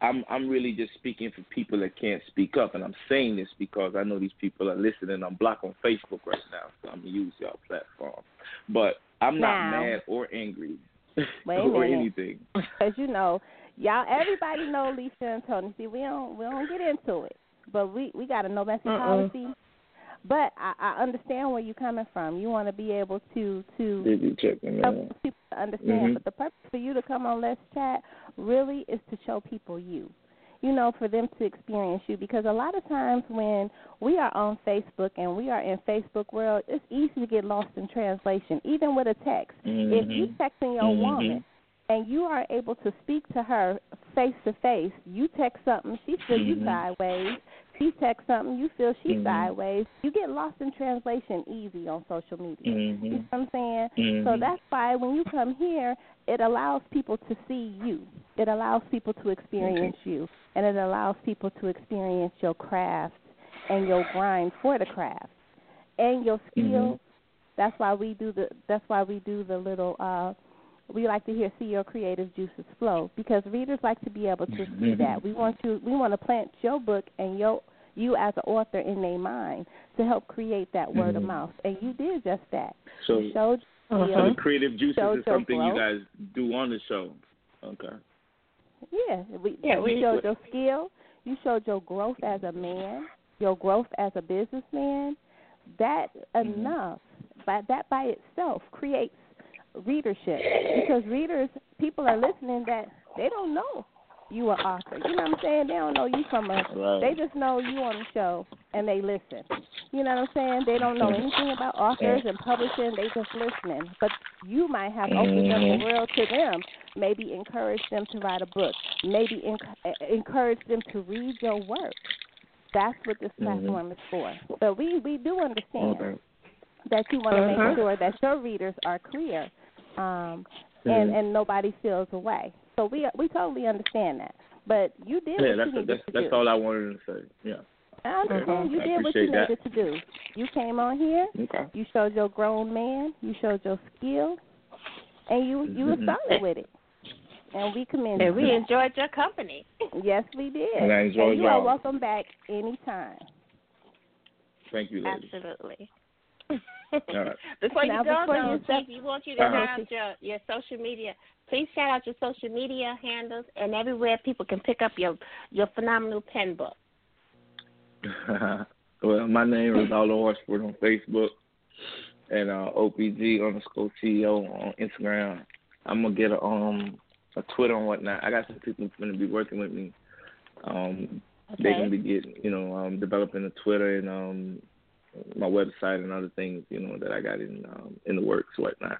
I'm I'm really just speaking for people that can't speak up, and I'm saying this because I know these people are listening. I'm blocked on Facebook right now, so I'm gonna use y'all platform. But I'm not Now. mad or angry or anything. Because you know, y'all, everybody know Lisa and Toni. See, we don't we don't get into it, but we we got a no messing Mm-mm. policy. But I, I understand where you're coming from. You want to be able to to Did you check me, help people to understand. Mhm. But the purpose for you to come on Let's Chat really is to show people you. You know, for them to experience you. Because a lot of times when we are on Facebook and we are in Facebook world, it's easy to get lost in translation, even with a text. If you Mhm. texting your Mhm. woman and you are able to speak to her face to face, you text something, she feel you Mhm. sideways. She text something, you feel she Mhm. sideways. You get lost in translation easy on social media. You Mhm. know what I'm saying? So Mhm. that's why when you come here, it allows people to see you. It allows people to experience you, and it allows people to experience your craft and your grind for the craft and your skills. That's why we do the. That's why we do the little. uh we like to hear see your creative juices flow because readers like to be able to see Mhm. that. We want you we want to plant your book and your you as an author in their mind to help create that word of Mhm. mouth. And you did just that. So, You showed your so the creative juices Showed is something you guys do on the show. Okay. Yeah, we, Yeah, you we- showed your skill. You showed your growth as a man, your growth as a businessman. That Mm-hmm. enough, but that by itself creates readership because readers, people are listening that they don't know you are author. You know what I'm saying? They don't know you from a. Right. They just know you on the show and they listen. You know what I'm saying? They don't know anything about authors and publishing. They just listening. But you might have opened up the world to them. Maybe encourage them to write a book. Maybe enc- encourage them to read your work. That's what this Mhm. platform is for. But we we do understand Okay. that you want to Mhm. make sure that your readers are clear, um, and and nobody feels away. So we we totally understand that. But you did Yeah, what that's you needed that's to that's do. all I wanted to say. Yeah. I understand you I did what you appreciate that. needed to do. You came on here, Okay. you showed your grown man, you showed your skill, and you you were Mhm. solid with it. And we commend And we enjoyed your company. Yes, we did. And I enjoyed you are y'all. welcome back anytime. Thank you, ladies. Absolutely. right. Before you Now, go, before though, you step- we want you to Uh-huh. shout out your, your social media. Please shout out your social media handles and everywhere people can pick up your your phenomenal pen book. well, my name is Aldo Horsford on Facebook and uh, OPG underscore CEO on Instagram. I'm gonna get a um a Twitter and whatnot. I got some people gonna be working with me. Um, they can be getting, you know, um, developing a Twitter and um, my website and other things, you know, that I got in um, in the works, whatnot.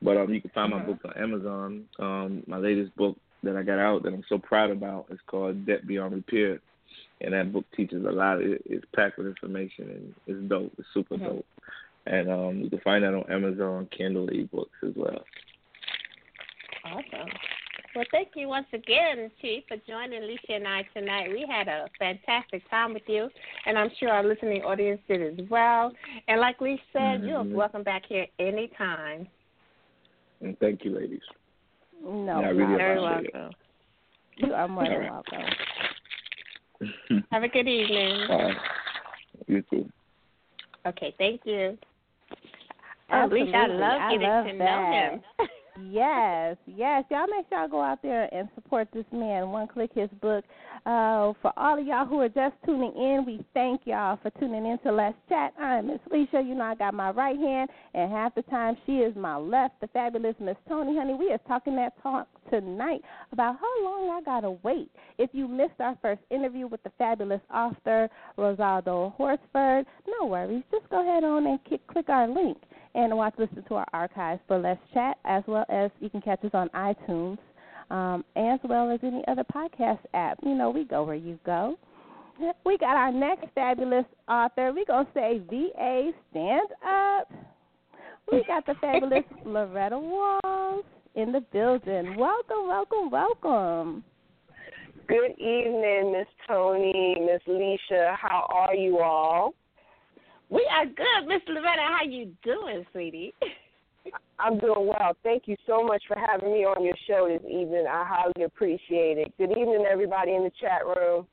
But um, you can find my book on Amazon. Um, my latest book that I got out that I'm so proud about is called Debt Beyond Repair, and that book teaches a lot. It, it's packed with information and it's dope. It's super Mm-hmm. dope. And um, you can find that on Amazon, Kindle ebooks as well. Awesome. Well, thank you once again, Chief, for joining Alicia and I tonight. We had a fantastic time with you, and I'm sure our listening audience did as well. And like we said, you're Mhm. welcome back here anytime. And thank you, ladies. No, Yeah, I really Very appreciate welcome. you are more than All right. welcome. Have a good evening. All right. You too. Okay, thank you. Absolutely. Alicia, I love I getting love to know that. him. Yes, yes. Y'all make sure y'all go out there and support this man. One click his book. Uh, for all of y'all who are just tuning in, we thank y'all for tuning in to Let's Chat. I'm Miss Lissha. You know I got my right hand, and half the time she is my left. The fabulous Miss Toni, honey. We are talking that talk tonight about how long I gotta wait. If you missed our first interview with the fabulous author Rosaldo Horsford, no worries. Just go ahead on and click, click our link and watch, listen to our archives for Let's Chat, as well as you can catch us on iTunes, um, as well as any other podcast app. You know, we go where you go. We got our next fabulous author. We're going to say VA Stand Up. We got the fabulous Loretta Walls in the building. Welcome, welcome, welcome. Good evening, Miss Toni, Miss Lissha. How are you all? We are good, Miss Loretta. How you doing, sweetie? I'm doing well. Thank you so much for having me on your show this evening. I highly appreciate it. Good evening, everybody in the chat room.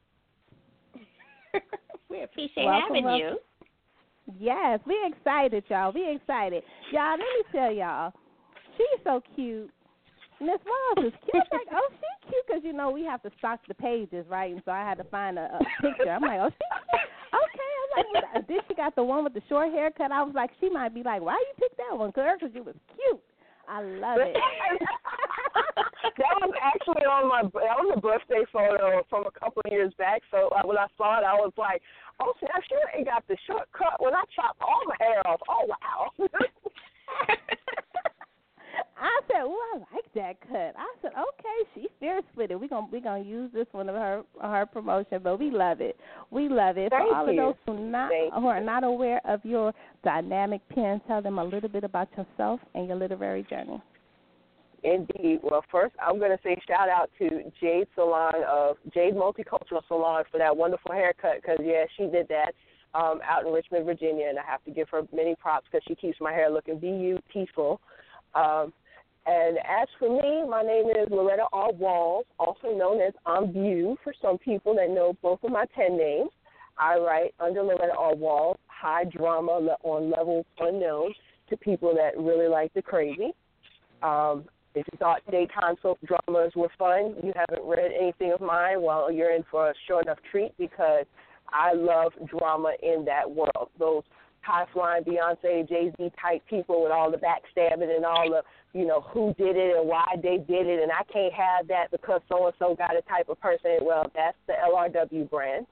we appreciate Welcome, having welcome. you. Yes, we excited, y'all. We excited. Y'all, let me tell y'all, she's so cute. Miss Walls is cute. I'm Like, oh, she's cute because, you know, we have to stock the pages, right? And so I had to find a, a picture. I'm like, oh, she's cute. Okay. Like, then she got the one with the short haircut. I was like, she might be like, why you pick that one, girl? Because you was cute. I love it. that was actually on my that was a birthday photo from a couple of years back. So uh, when I saw it, I was like, "Oh, snap! She ain't got the shortcut when I chopped all my hair off." Oh wow! I said, "Oh, I like that cut." I said, "Okay, she's fierce with it. We're gonna we gonna use this one of her her promotion, but we love it. We love it. Thank For all you. of those who not Thank who are not aware of your dynamic pen, tell them a little bit about yourself and your literary journey. Indeed. Well, first, I'm going to say shout out to Jade Salon of Jade Multicultural Salon for that wonderful haircut because, yeah, she did that um, out in Richmond, Virginia, and I have to give her many props because she keeps my hair looking beautiful. Um, and as for me, my name is Loretta R. Walls, also known as I'm View for some people that know both of my pen names. I write under Loretta R. Walls, high drama on levels unknown to people that really like the crazy. Um, if you thought daytime soap dramas were fun, you haven't read anything of mine, well, you're in for a sure enough treat because I love drama in that world. Those high flying Beyonce, Jay Z type people with all the backstabbing and all the, you know, who did it and why they did it, and I can't have that because so and so got a type of person. Well, that's the LRW brand.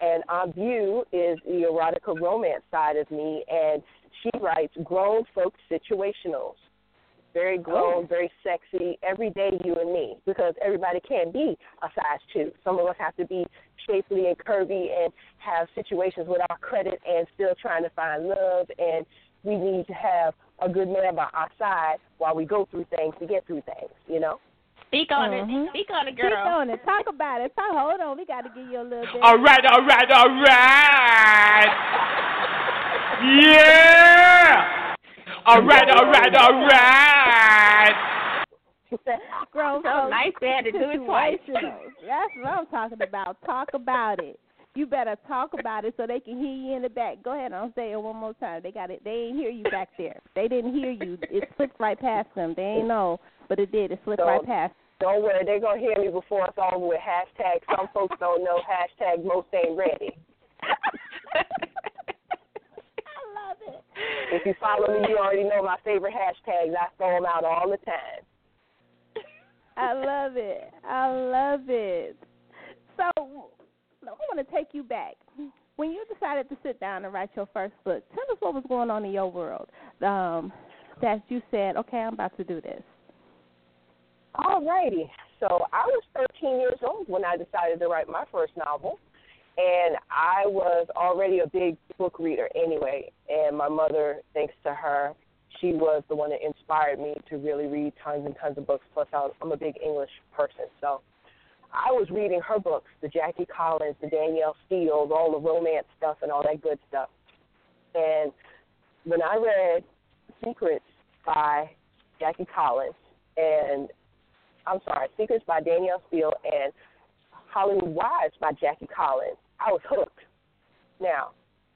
And Aunt View is the erotica romance side of me, and she writes grown folk situationals very oh. grown, very sexy, everyday you and me, because everybody can't be a size two. Some of us have to be shapely and curvy and have situations with our credit and still trying to find love, and we need to have a good man by our side while we go through things to get through things, you know? Speak on Mhm. it. Speak on it, Keep girl. on it. Talk about it. Talk, hold on. We got to give you a little bit. All right, all right, all right. Yeah. All right, all right, all right. Grown So folks nice they had to do it twice. That's what I'm talking about. Talk about it. You better talk about it so they can hear you in the back. Go ahead, I'll say it one more time. They got it. They ain't hear you back there. They didn't hear you. It slipped right past them. They ain't know, but it did. It slipped So- right past. Don't worry, they're going to hear me before it's over with. Hashtag some folks don't know. Hashtag most ain't ready. I love it. If you follow me, you already know my favorite hashtags. I throw them out all the time. I love it. I love it. So, hold want to take you back. When you decided to sit down and write your first book, tell us what was going on in your world um, that you said, okay, I'm about to do this. All righty. So I was 13 years old when I decided to write my first novel. And I was already a big book reader anyway. And my mother, thanks to her, she was the one that inspired me to really read tons and tons of books. Plus, I'm a big English person. So I was reading her books, the Jackie Collins, the Danielle Steel, all the romance stuff and all that good stuff. And when I read Secrets by Jackie Collins and I'm sorry, Secrets by Danielle Steel and Hollywood Wives by Jackie Collins, I was hooked. Now,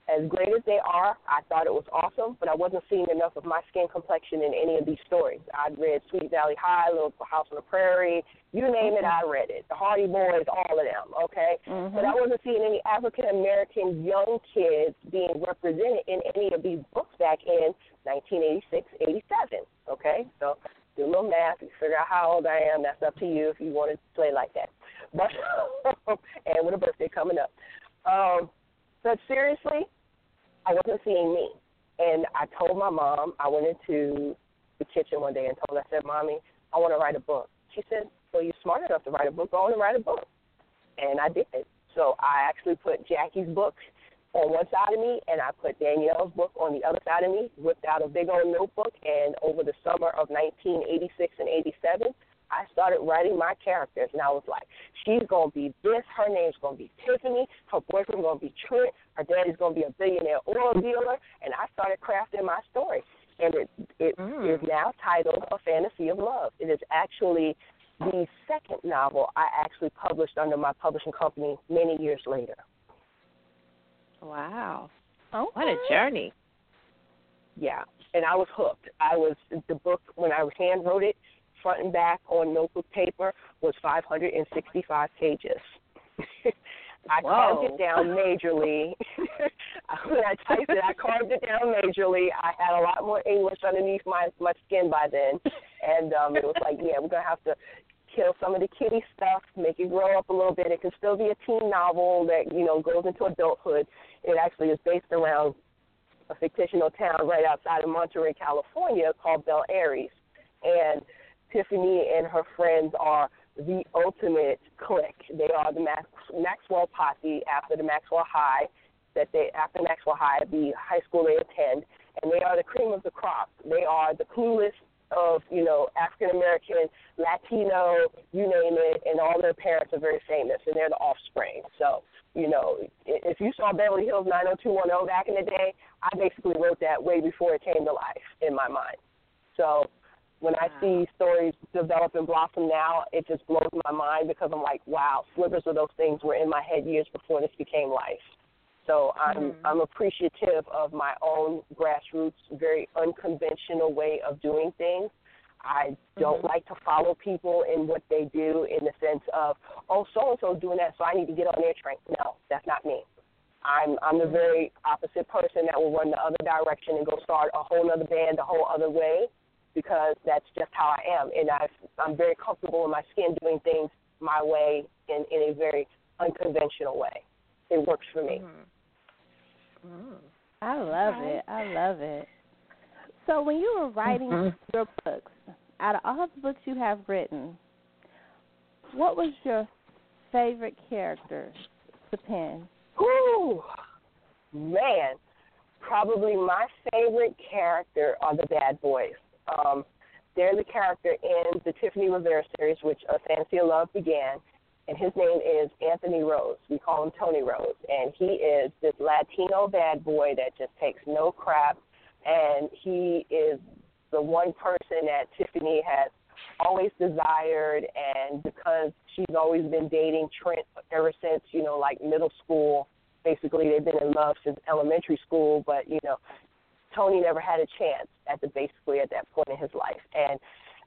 as great as they are, I thought it was awesome, but I wasn't seeing enough of my skin complexion in any of these stories. I'd read Sweet Valley High, Little House on the Prairie, you name it, I read it. The Hardy Boys, all of them, okay? Mm-hmm. But I wasn't seeing any African American young kids being represented in any of these books back in 1986, 87, okay? So do a little math, you figure out how old I am. That's up to you if you want to play like that. But and with a birthday coming up. Um, but seriously, I wasn't seeing me. And I told my mom, I went into the kitchen one day and told her, I said, Mommy, I want to write a book. She said, Well, you're smart enough to write a book. Go on and write a book. And I did. So I actually put Jackie's book on one side of me, and I put Danielle's book on the other side of me, whipped out a big old notebook, and over the summer of 1986 and 87, I started writing my characters, and I was like, she's going to be this, her name's going to be Tiffany, her boyfriend's going to be Trent, her daddy's going to be a billionaire oil dealer, and I started crafting my story. And it, it Mm. is now titled A Fantasy of Love. It is actually the second novel I actually published under my publishing company many years later. Wow. Okay. What a journey. Yeah, and I was hooked. I was the book when I hand wrote it, front and back on notebook paper was 565 pages. I carved it down majorly. when I typed it, I carved it down majorly. I had a lot more English underneath my my skin by then, and um, it was like, yeah, we're gonna have to kill some of the kiddie stuff, make it grow up a little bit. It can still be a teen novel that you know goes into adulthood. It actually is based around a fictional town right outside of Monterey, California, called Bel Aires, and Tiffany and her friends are the ultimate clique. They are the Max, Maxwell posse after the Maxwell High that they after Maxwell High, the high school they attend, and they are the cream of the crop. They are the clueless of you know African American, Latino, you name it, and all their parents are very famous, and they're the offspring. So you know, if you saw Beverly Hills 90210 back in the day, I basically wrote that way before it came to life in my mind. So when I see stories develop and blossom now, it just blows my mind because I'm like, wow, slivers of those things were in my head years before this became life. So I'm mm-hmm. I'm appreciative of my own grassroots, very unconventional way of doing things. I don't mm-hmm. like to follow people in what they do in the sense of, oh, so and so doing that, so I need to get on their train. No, that's not me. I'm I'm the mm-hmm. very opposite person that will run the other direction and go start a whole other band a whole other way because that's just how I am, and I I'm very comfortable in my skin doing things my way in in a very unconventional way. It works for me. Mm-hmm. Mm-hmm. I love it. I love it. So when you were writing mm-hmm. your books, out of all the books you have written, what was your favorite character to pen? Whew, man, probably my favorite character are the bad boys. Um, they're the character in the Tiffany Rivera series, which A Fantasy of Love began, and his name is Anthony Rose. We call him Tony Rose, and he is this Latino bad boy that just takes no crap, and he is the one person that Tiffany has always desired and because she's always been dating Trent ever since, you know, like middle school. Basically they've been in love since elementary school, but you know, Tony never had a chance at the basically at that point in his life. And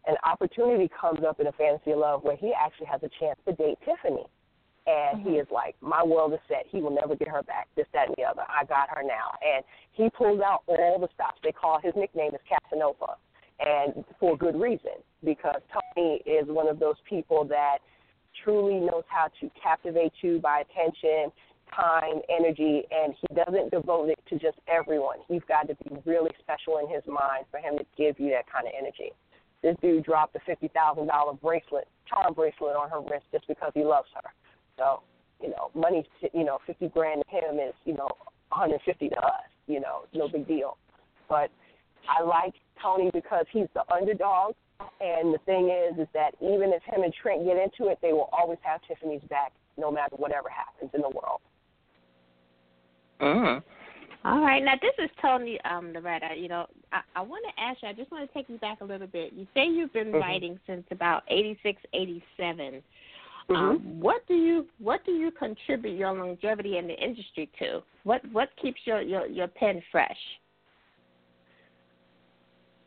an opportunity comes up in a fantasy of love where he actually has a chance to date Tiffany. And he mm-hmm. is like, My world is set. He will never get her back. This, that, and the other. I got her now. And he pulls out all the stops. They call his nickname is Casanova. And for good reason, because Tony is one of those people that truly knows how to captivate you by attention, time, energy, and he doesn't devote it to just everyone. You've got to be really special in his mind for him to give you that kind of energy. This dude dropped a fifty thousand dollar bracelet, charm bracelet on her wrist just because he loves her. So, you know, money, you know, fifty grand to him is, you know, one hundred fifty to us. You know, it's no big deal. But I like Tony because he's the underdog. And the thing is, is that even if him and Trent get into it, they will always have Tiffany's back, no matter whatever happens in the world. Mm. All right, now this is Toni um, Loretta. You know, I, I want to ask you. I just want to take you back a little bit. You say you've been mm-hmm. writing since about eighty six, eighty seven. Mm-hmm. Um, what do you what do you contribute your longevity in the industry to? What what keeps your your, your pen fresh?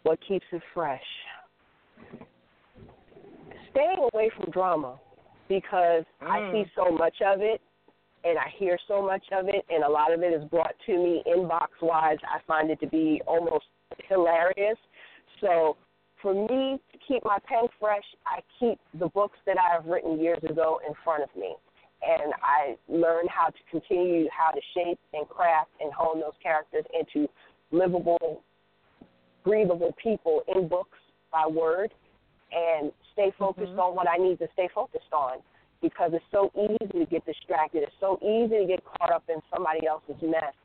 What keeps it fresh? Staying away from drama because mm. I see so much of it and I hear so much of it, and a lot of it is brought to me inbox wise. I find it to be almost hilarious. So, for me to keep my pen fresh, I keep the books that I have written years ago in front of me. And I learn how to continue how to shape and craft and hone those characters into livable breathable people in books by word and stay focused mm-hmm. on what I need to stay focused on because it's so easy to get distracted. It's so easy to get caught up in somebody else's mess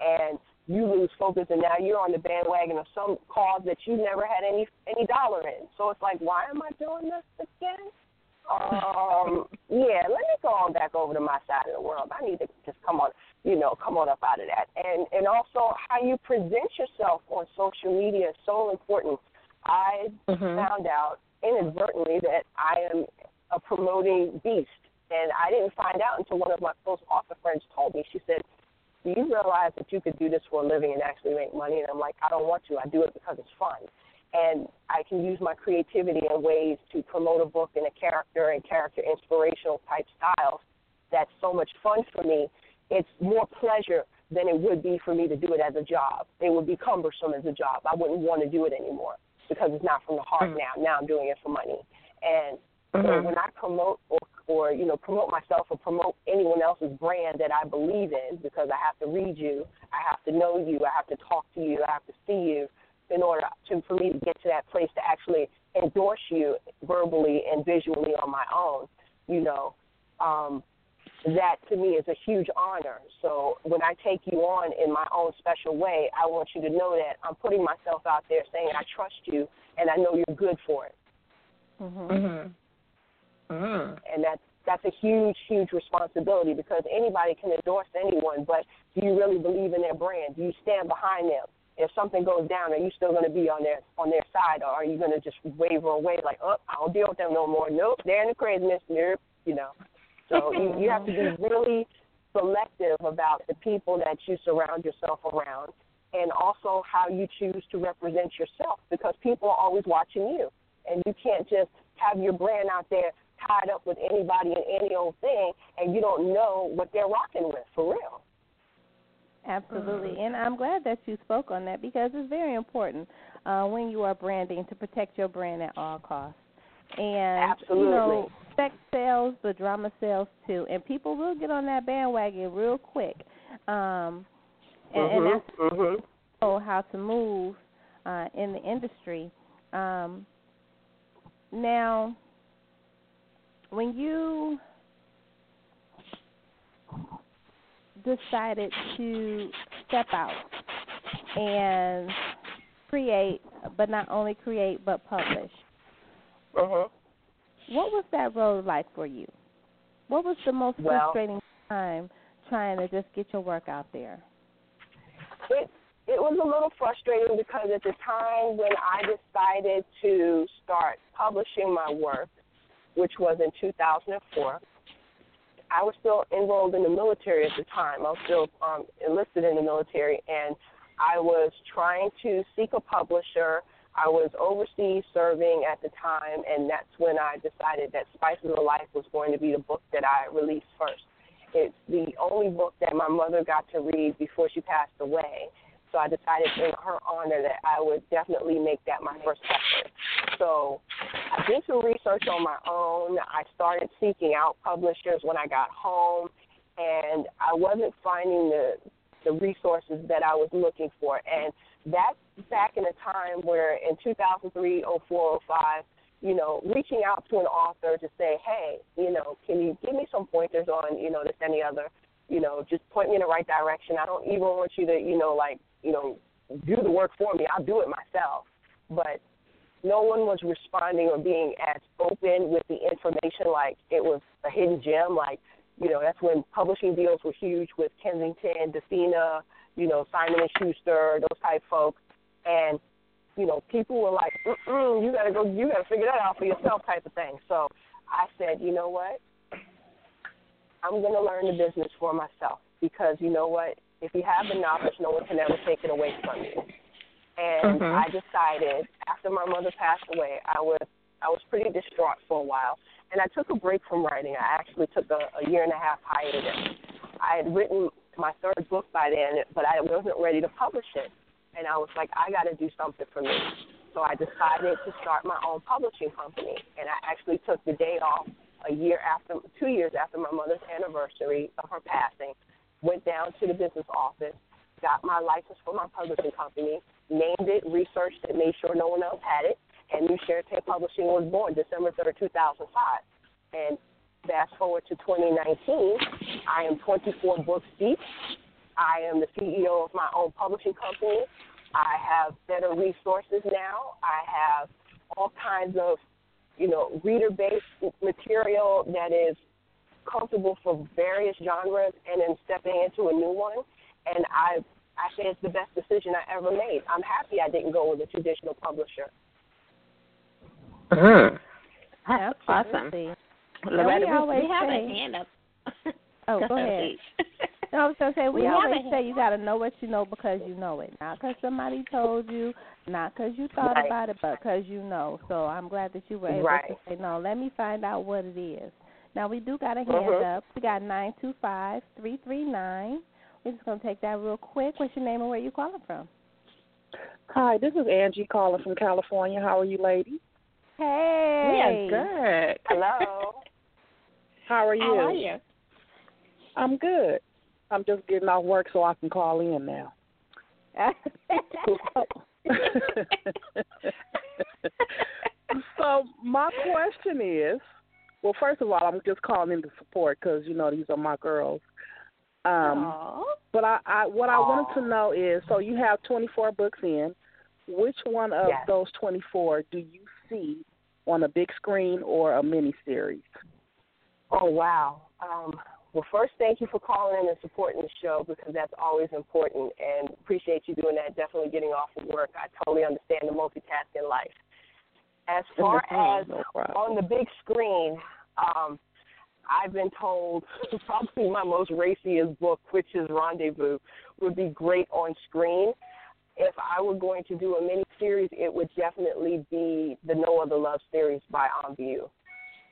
and you lose focus and now you're on the bandwagon of some cause that you never had any any dollar in. So it's like, why am I doing this again? Um, yeah, let me go on back over to my side of the world. I need to just come on, you know, come on up out of that. And and also how you present yourself on social media is so important. I mm-hmm. found out inadvertently that I am a promoting beast, and I didn't find out until one of my close author friends told me. She said, "Do you realize that you could do this for a living and actually make money?" And I'm like, "I don't want to. I do it because it's fun." and I can use my creativity in ways to promote a book and a character and character inspirational type styles that's so much fun for me. It's more pleasure than it would be for me to do it as a job. It would be cumbersome as a job. I wouldn't want to do it anymore because it's not from the heart mm-hmm. now. Now I'm doing it for money. And mm-hmm. so when I promote or or you know promote myself or promote anyone else's brand that I believe in because I have to read you, I have to know you, I have to talk to you, I have to see you in order to for me to get to that place to actually endorse you verbally and visually on my own, you know, um, that to me is a huge honor. So when I take you on in my own special way, I want you to know that I'm putting myself out there saying I trust you and I know you're good for it. Mm-hmm. Mm-hmm. Mm-hmm. And that's that's a huge, huge responsibility because anybody can endorse anyone, but do you really believe in their brand? Do you stand behind them? if something goes down, are you still going to be on their on their side, or are you going to just waver away like, oh, I don't deal with them no more? Nope, they're in the craziness. Nope, you know. So you you have to be really selective about the people that you surround yourself around, and also how you choose to represent yourself, because people are always watching you, and you can't just have your brand out there tied up with anybody and any old thing, and you don't know what they're rocking with for real. Absolutely, mm-hmm. and I'm glad that you spoke on that because it's very important uh, when you are branding to protect your brand at all costs. And Absolutely. you know, sex sells, but drama sells too, and people will get on that bandwagon real quick. Um, and, mm-hmm. and that's mm-hmm. how to move uh, in the industry. Um, now, when you decided to step out and create, but not only create, but publish. Uh-huh. What was that road like for you? What was the most well, frustrating time trying to just get your work out there? It it was a little frustrating because at the time when I decided to start publishing my work, which was in 2004, I was still enrolled in the military at the time. I was still um, enlisted in the military, and I was trying to seek a publisher. I was overseas serving at the time, and that's when I decided that Spices of Life was going to be the book that I released first. It's the only book that my mother got to read before she passed away. So I decided in her honor that I would definitely make that my first effort. So I did some research on my own. I started seeking out publishers when I got home, and I wasn't finding the the resources that I was looking for. And that's back in a time where in 2003, 04, 05, you know, reaching out to an author to say, hey, you know, can you give me some pointers on, you know, this, any other, you know, just point me in the right direction. I don't even want you to, you know, like, you know, do the work for me. I'll do it myself. But no one was responding or being as open with the information like it was a hidden gem. Like, you know, that's when publishing deals were huge with Kensington, Dafina, you know, Simon and Schuster, those type folks, and you know, people were like, Mm-mm, "You gotta go, you gotta figure that out for yourself," type of thing. So I said, you know what? I'm gonna learn the business for myself because you know what? If you have the knowledge, no one can ever take it away from you. And Mhm. I decided after my mother passed away, I was I was pretty distraught for a while, and I took a break from writing. I actually took a, a year and a half hiatus. I had written my third book by then, but I wasn't ready to publish it, and I was like, I got to do something for me. So I decided to start my own publishing company, and I actually took the day off a year after, two years after my mother's anniversary of her passing. Went down to the business office, got my license for my publishing company, named it, researched it, made sure no one else had it, and New Share Tape Publishing was born December 3rd, 2005. And fast forward to 2019, I am 24 books deep. I am the CEO of my own publishing company. I have better resources now. I have all kinds of, you know, reader-based material that is comfortable for various genres, and then stepping into a new one. And I, I say it's the best decision I ever made. I'm happy I didn't go with a traditional publisher. Mm. That's awesome. Loretta, we we, always we have say- a hand up. Oh, go ahead. No, I was gonna say we, We always say you gotta know what you know because you know it, not because somebody told you, not because you thought Right. about it, but because you know. So I'm glad that you were able Right. to say no. Let me find out what it is. Now we do got a hand Mhm. up. We got nine two five three three nine. We're just gonna take that real quick. What's your name and where you calling from? Hi, this is Angie calling from California. How are you, ladies? Hey. We are good. Hello. How are you? How are you? I'm good. I'm just getting off work so I can call in now. so my question is, well, first of all, I'm just calling in to support because you know these are my girls. Um, but I, I what I wanted to know is, so you have 24 books in. Which one of Yes. those 24 do you see on a big screen or a mini series? Oh wow. Um, well, first, thank you for calling in and supporting the show because that's always important, and appreciate you doing that. Definitely getting off of work. I totally understand the multitasking life. As far as no on the big screen, um, I've been told probably my most raciest book, which is Rendezvous, would be great on screen. If I were going to do a mini series, it would definitely be the No Other Love series by On View.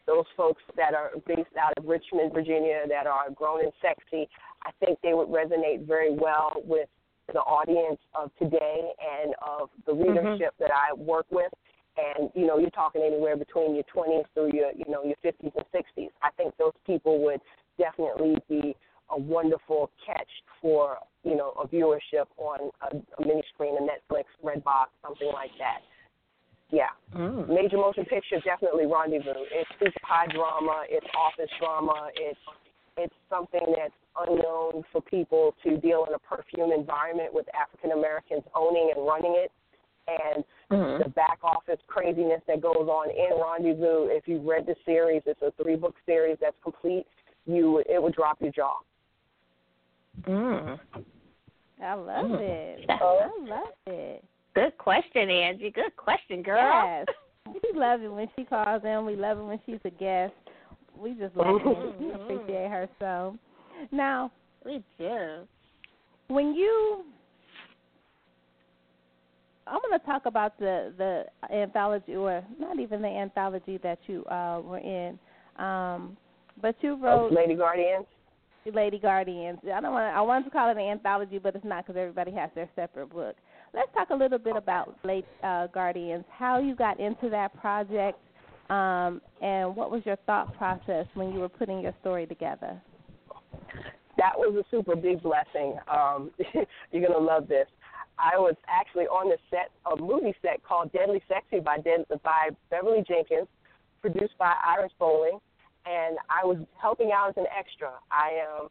Those folks that are based out of Richmond, Virginia, that are grown and sexy, I think they would resonate very well with the audience of today and of the readership that I work with and you know you're talking anywhere between your 20s through your you know your 50s and 60s. I think those people would definitely be a wonderful catch for you know a viewership on a, a mini screen, a Netflix, Redbox, something like that. Yeah, Mm. major motion picture definitely Rendezvous. It's super high drama. It's office drama. It's it's something that's unknown for people to deal in a perfume environment with African Americans owning and running it and Mhm. the back office craziness that goes on in Rendezvous. If you've read the series, it's a three book series that's complete. You it would drop your jaw. Mm. I love Mm. it. Yeah. I love it. Good question, Angie. Good question, girl. Yes. We love it when she calls in. We love it when she's a guest. We just love it. We appreciate her so. Now, We do. when you I'm going to talk about the the anthology or not even the anthology that you uh were in. Um but you wrote Lady Guardians. Lady Guardians. I don't want I wanted to call it an anthology, but it's not because everybody has their separate book. Let's talk a little bit about Lady uh, Guardians. How you got into that project, um, and what was your thought process when you were putting your story together? that was a super big blessing. Um, you're gonna love this. I was actually on the set, a movie set called Deadly Sexy by by Beverly Jenkins, produced by Iris Bolling, and I was helping out as an extra. I am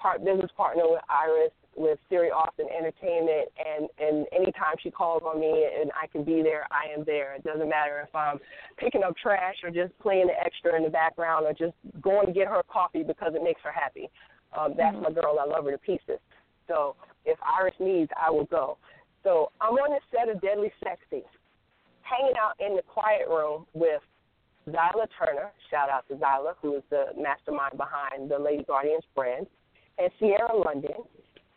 part business partner with Iris with Siri Austin Entertainment, and and anytime she calls on me and I can be there, I am there. It doesn't matter if I'm picking up trash or just playing the extra in the background or just going to get her coffee because it makes her happy. Um, that's Mm-hmm. my girl. I love her to pieces. So if Iris needs, I will go. So I'm on the set of Deadly Sexy, hanging out in the quiet room with Zyla Turner. Shout out to Zyla, who is the mastermind behind the Lady Guardians brand, and Sierra London,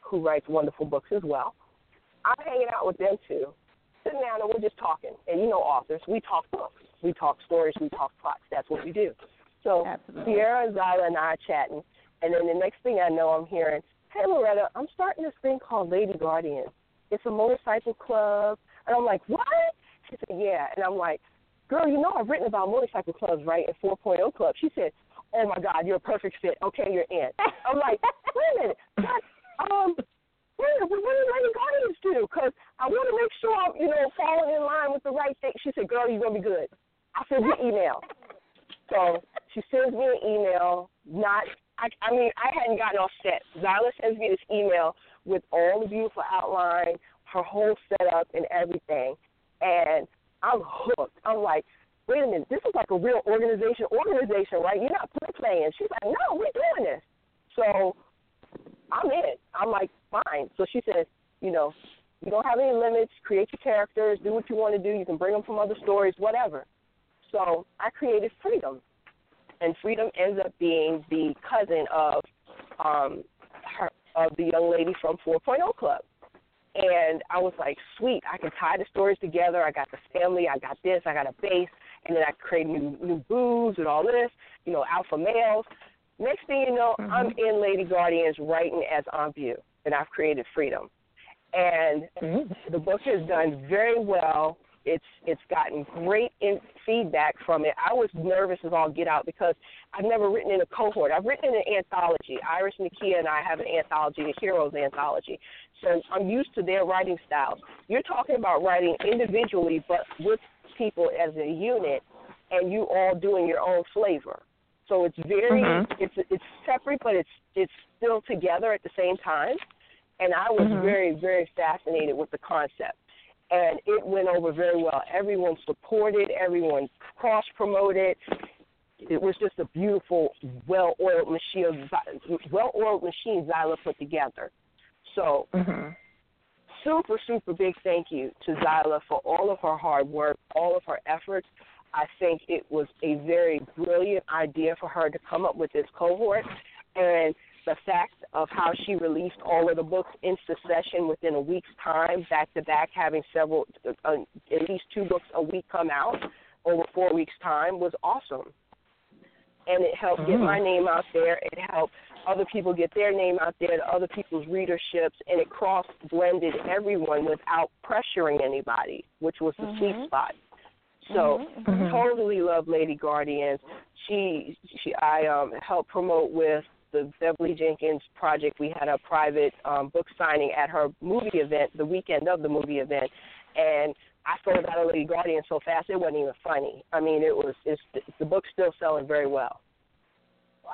who writes wonderful books as well. I'm hanging out with them two, sitting down and we're just talking. And you know authors, we talk books, we talk stories, we talk plots. That's what we do. So Absolutely. Sierra, Zyla, and I are chatting, and then the next thing I know, I'm hearing, "Hey Loretta, I'm starting this thing called Lady Guardians. It's a motorcycle club." And I'm like, "What?" She said, "Yeah." And I'm like, "Girl, you know I've written about motorcycle clubs, right? And 4.0 Club." She said, "Oh my God, you're a perfect fit. Okay, you're in." I'm like, "Wait a minute, God, um." What what do Lady Guardians do? Because I want to make sure I'm, you know, falling in line with the right thing. She said, "Girl, you're gonna be good." I said, "Your email." So she sends me an email. Not, I, I mean, I hadn't gotten off set. Zyla sends me this email with all the beautiful outline, her whole setup, and everything. And I'm hooked. I'm like, wait a minute, this is like a real organization. Organization, right? You're not play playing. She's like, no, we're doing this. So I'm in. I'm like, fine. So she says, you know, you don't have any limits. Create your characters. Do what you want to do. You can bring them from other stories, whatever. So I created Freedom, and Freedom ends up being the cousin of um, her of the young lady from 4.0 Club. And I was like, sweet, I can tie the stories together. I got the family, I got this, I got a base, and then I create new new boos and all this, you know, alpha males. Next thing you know, I'm in Lady Guardians writing as Aunt View, and I've created Freedom. And the book has done very well. It's it's gotten great in feedback from it. I was nervous as all get out because I've never written in a cohort. I've written in an anthology. Iris Nakia and I have an anthology, the Heroes Anthology. So I'm used to their writing styles. You're talking about writing individually, but with people as a unit, and you all doing your own flavor. So it's very Mhm. it's it's separate, but it's it's still together at the same time. And I was Mhm. very very fascinated with the concept, and it went over very well. Everyone supported, everyone cross promoted. It was just a beautiful, well oiled machine, well oiled machine Zyla put together. So Mhm. super, super big thank you to Zyla for all of her hard work, all of her efforts. I think it was a very brilliant idea for her to come up with this cohort. And the fact of how she released all of the books in succession within a week's time, back to back, having several, uh, at least two books a week come out over four weeks' time was awesome. And it helped get Mm. my name out there. It helped other people get their name out there to other people's readerships, and it cross blended everyone without pressuring anybody, which was the sweet Mhm. spot. So Mhm, mhm. totally love Lady Guardians. She she I um helped promote with the Beverly Jenkins project. We had a private um book signing at her movie event, the weekend of the movie event, and I sold out of Lady Guardian so fast it wasn't even funny. I mean, it was it's the book's still selling very well.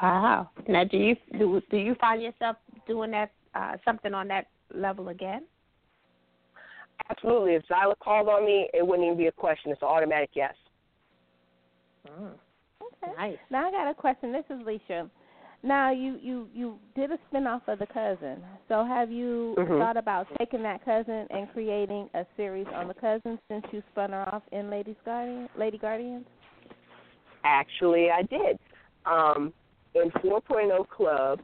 Wow. Now, do you do do you find yourself doing that uh, something on that level again? Absolutely. If Zyla called on me, it wouldn't even be a question. It's an automatic yes. Okay. Nice. Now I got a question. This is Lissha. Now you you you did a spinoff of the cousin. So have you Mhm. thought about taking that cousin and creating a series on the cousin since you spun her off in Ladies Guardian Lady Guardians? Actually, I did. Um, in 4.0 Club,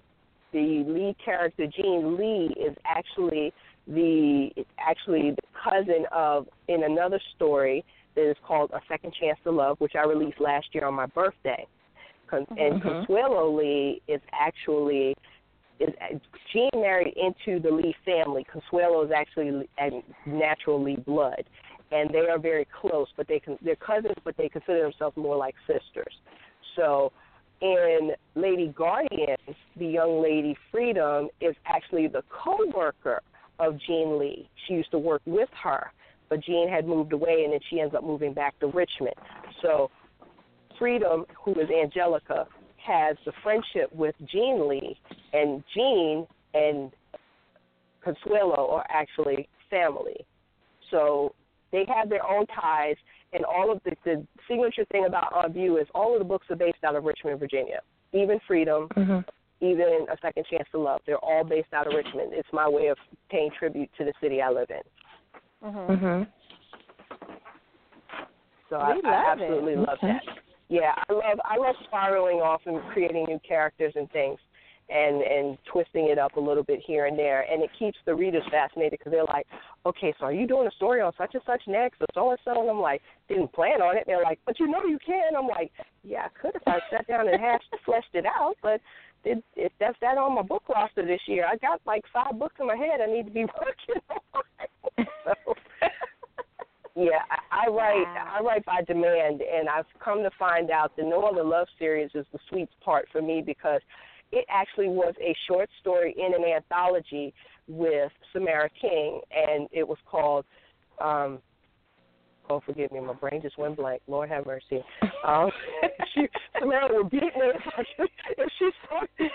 the lead character Jean Lee is actually the actually the cousin of in another story that is called A Second Chance to Love, which I released last year on my birthday. Con- And Mhm. Consuelo Lee is actually is Jean married into the Lee family. Consuelo is actually a natural Lee blood, and they are very close. But they con- they're cousins, but they consider themselves more like sisters. So in Lady Guardians, the young lady Freedom is actually the co-worker of Jean Lee. She used to work with her, but Jean had moved away, and then she ends up moving back to Richmond. So Freedom, who is Angelica, has the friendship with Jean Lee, and Jean and Consuelo are actually family. So they have their own ties, and all of the, the signature thing about On View is all of the books are based out of Richmond, Virginia. Even Freedom, Mm-hmm. even A Second Chance to Love, they're all based out of Richmond. It's my way of paying tribute to the city I live in. Mhm. Mhm. So We I, I love it. absolutely love Okay. that. Yeah, I love I love spiraling off and creating new characters and things, and and twisting it up a little bit here and there, and it keeps the readers fascinated because they're like, okay, so are you doing a story on such and such next, or so and so, and I'm like, didn't plan on it. They're like, but you know you can. I'm like, yeah, I could if I sat down and hashed fleshed it out, but it, it that's that on my book roster this year. I got like five books in my head I need to be working on. so, yeah, I, I write I write by demand, and I've come to find out that No Other Love series is the sweet part for me because it actually was a short story in an anthology with Samara King, and it was called. Um, Oh, forgive me, my brain just went blank. Lord have mercy. Um, she, Samara would beat me if, I, if she saw me.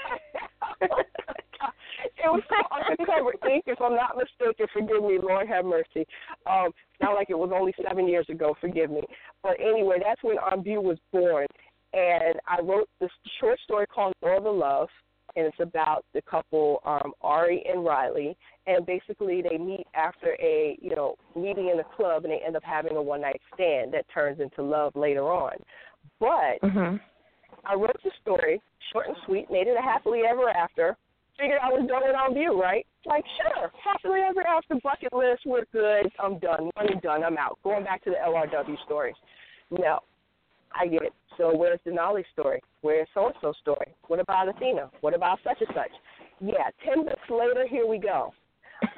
it was called Undercover Ink, if I'm not mistaken. Forgive me, Lord have mercy. Um, not like it was only seven years ago. Forgive me. But anyway, that's when On View was born, and I wrote this short story called Northern Love, and it's about the couple um, Ari and Riley, and basically they meet after a you know meeting in a club, and they end up having a one night stand that turns into love later on. But Mhm. I wrote the story, short and sweet, made it a happily ever after. Figured I was done it on view, right? Like, sure, happily ever after, bucket list, we're good, I'm done, money done, I'm out. Going back to the LRW stories. No, I get it. So where's Denali story? Where's so and so story? What about Athena? What about such and such? Yeah, ten minutes later, here we go.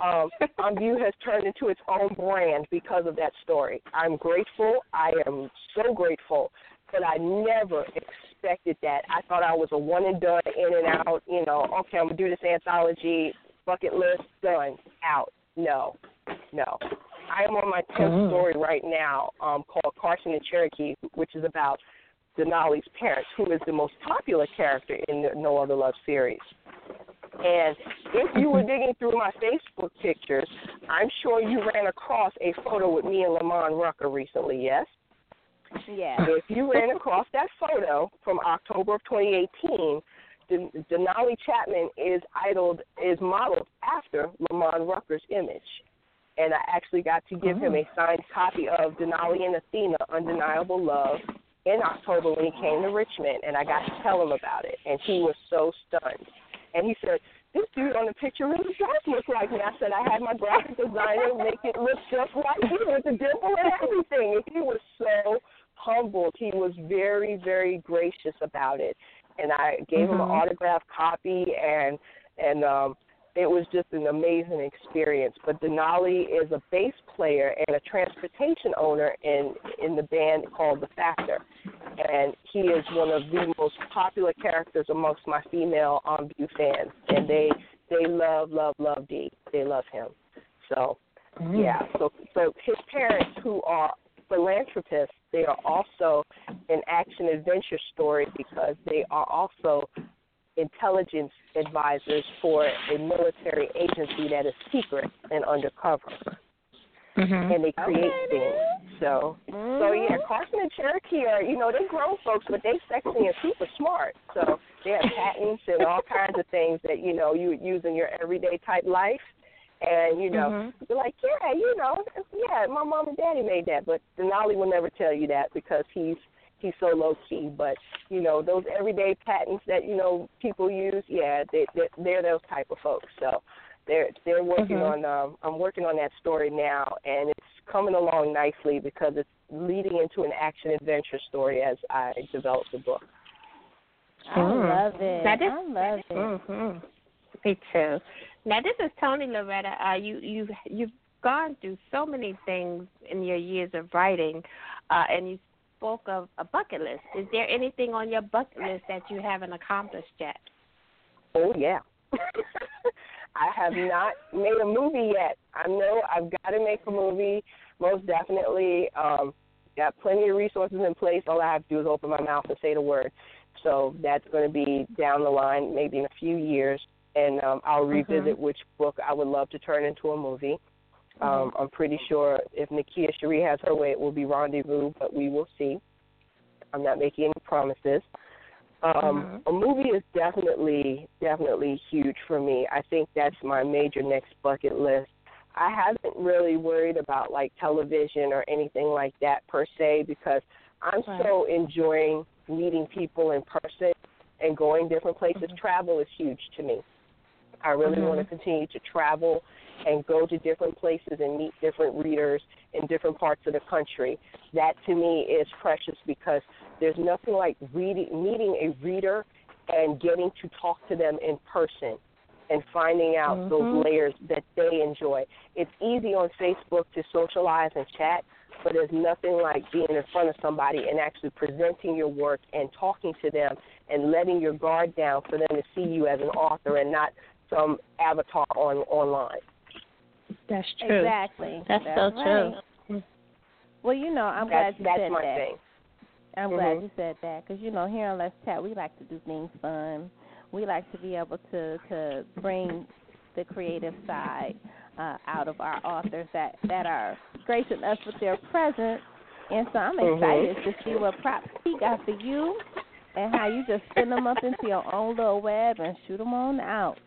Um, On View has turned into its own brand because of that story. I'm grateful. I am so grateful, but I never expected that. I thought I was a one and done, in and out. You know, okay, I'm gonna do this anthology, bucket list, done, out. No, no. I am on my tenth Mm. story right now, um, called Carson and Cherokee, which is about Denali's parents, who is the most popular character in the No Other Love series. And if you were digging through my Facebook pictures, I'm sure you ran across a photo with me and Lamman Rucker recently, yes? Yeah. If you ran across that photo from October of 2018, Den- Denali Chapman is idled, is modeled after Lamman Rucker's image. And I actually got to give him a oh. signed copy of Denali and Athena, Undeniable Love, in October when he came to Richmond, and I got to tell him about it. And he was so stunned. And he said, this dude on the picture really does look like me. I said, I had my graphic designer make it look just like you with the dimple and everything. And he was so humbled. He was very, very gracious about it. And I gave him an Mhm. autographed copy, and and um, it was just an amazing experience. But Denali is a bass player and a transportation owner in in the band called The Factor, and he is one of the most popular characters amongst my female On View fans, and they they love love love D. They love him. So Mm. yeah. So so his parents who are philanthropists, they are also an action adventure story because they are also intelligence advisors for a military agency that is secret and undercover. Mhm. And they create Okay, things. So so yeah, Carson and Cherokee are you know, they're grown folks but they're sexy and super smart. So they have patents and all kinds of things that, you know, you would use in your everyday type life. And, you know, Mhm. you're like, Yeah, you know, yeah, my mom and daddy made that but Denali will never tell you that because he's he's so low key. But, you know, those everyday patents that, you know, people use, yeah, they, they they're those type of folks. So they're they're working Mhm. on um I'm working on that story now and it's coming along nicely because it's leading into an action adventure story as I develop the book. I Mm. love it. That is- I love it. Mhm. Me too. Now this is Toni Loretta. Uh, you you you've gone through so many things in your years of writing, uh, and you spoke of a bucket list. Is there anything on your bucket list that you haven't accomplished yet? Oh yeah. I have not made a movie yet. I know I've got to make a movie. Most definitely. Um, got plenty of resources in place. All I have to do is open my mouth and say the word. So that's going to be down the line, maybe in a few years, and um, I'll revisit which book I would love to turn into a movie. Um, I'm pretty sure if Nakia Cherie has her way, it will be Rendezvous, but we will see. I'm not making any promises. Um, A movie is definitely, definitely huge for me. I think that's my major next bucket list. I haven't really worried about like television or anything like that per se because I'm Right. so enjoying meeting people in person and going different places. Travel is huge to me. I really Mhm. want to continue to travel and go to different places and meet different readers in different parts of the country. That to me is precious because there's nothing like reading, meeting a reader and getting to talk to them in person and finding out those Mhm. layers that they enjoy. It's easy on Facebook to socialize and chat, but there's nothing like being in front of somebody and actually presenting your work and talking to them and letting your guard down for them to see you as an author and not some avatar on online. That's true. Exactly. That's, so right. true. Well, you know, I'm that's glad you that's said my that. thing. I'm glad Mhm. you said that because you know here on Let's Chat we like to do things fun. We like to be able to to bring the creative side uh, out of our authors that that are gracing us with their presence. And so I'm Mhm. excited to see what props he got for you and how you just spin them up into your own little web and shoot them on out.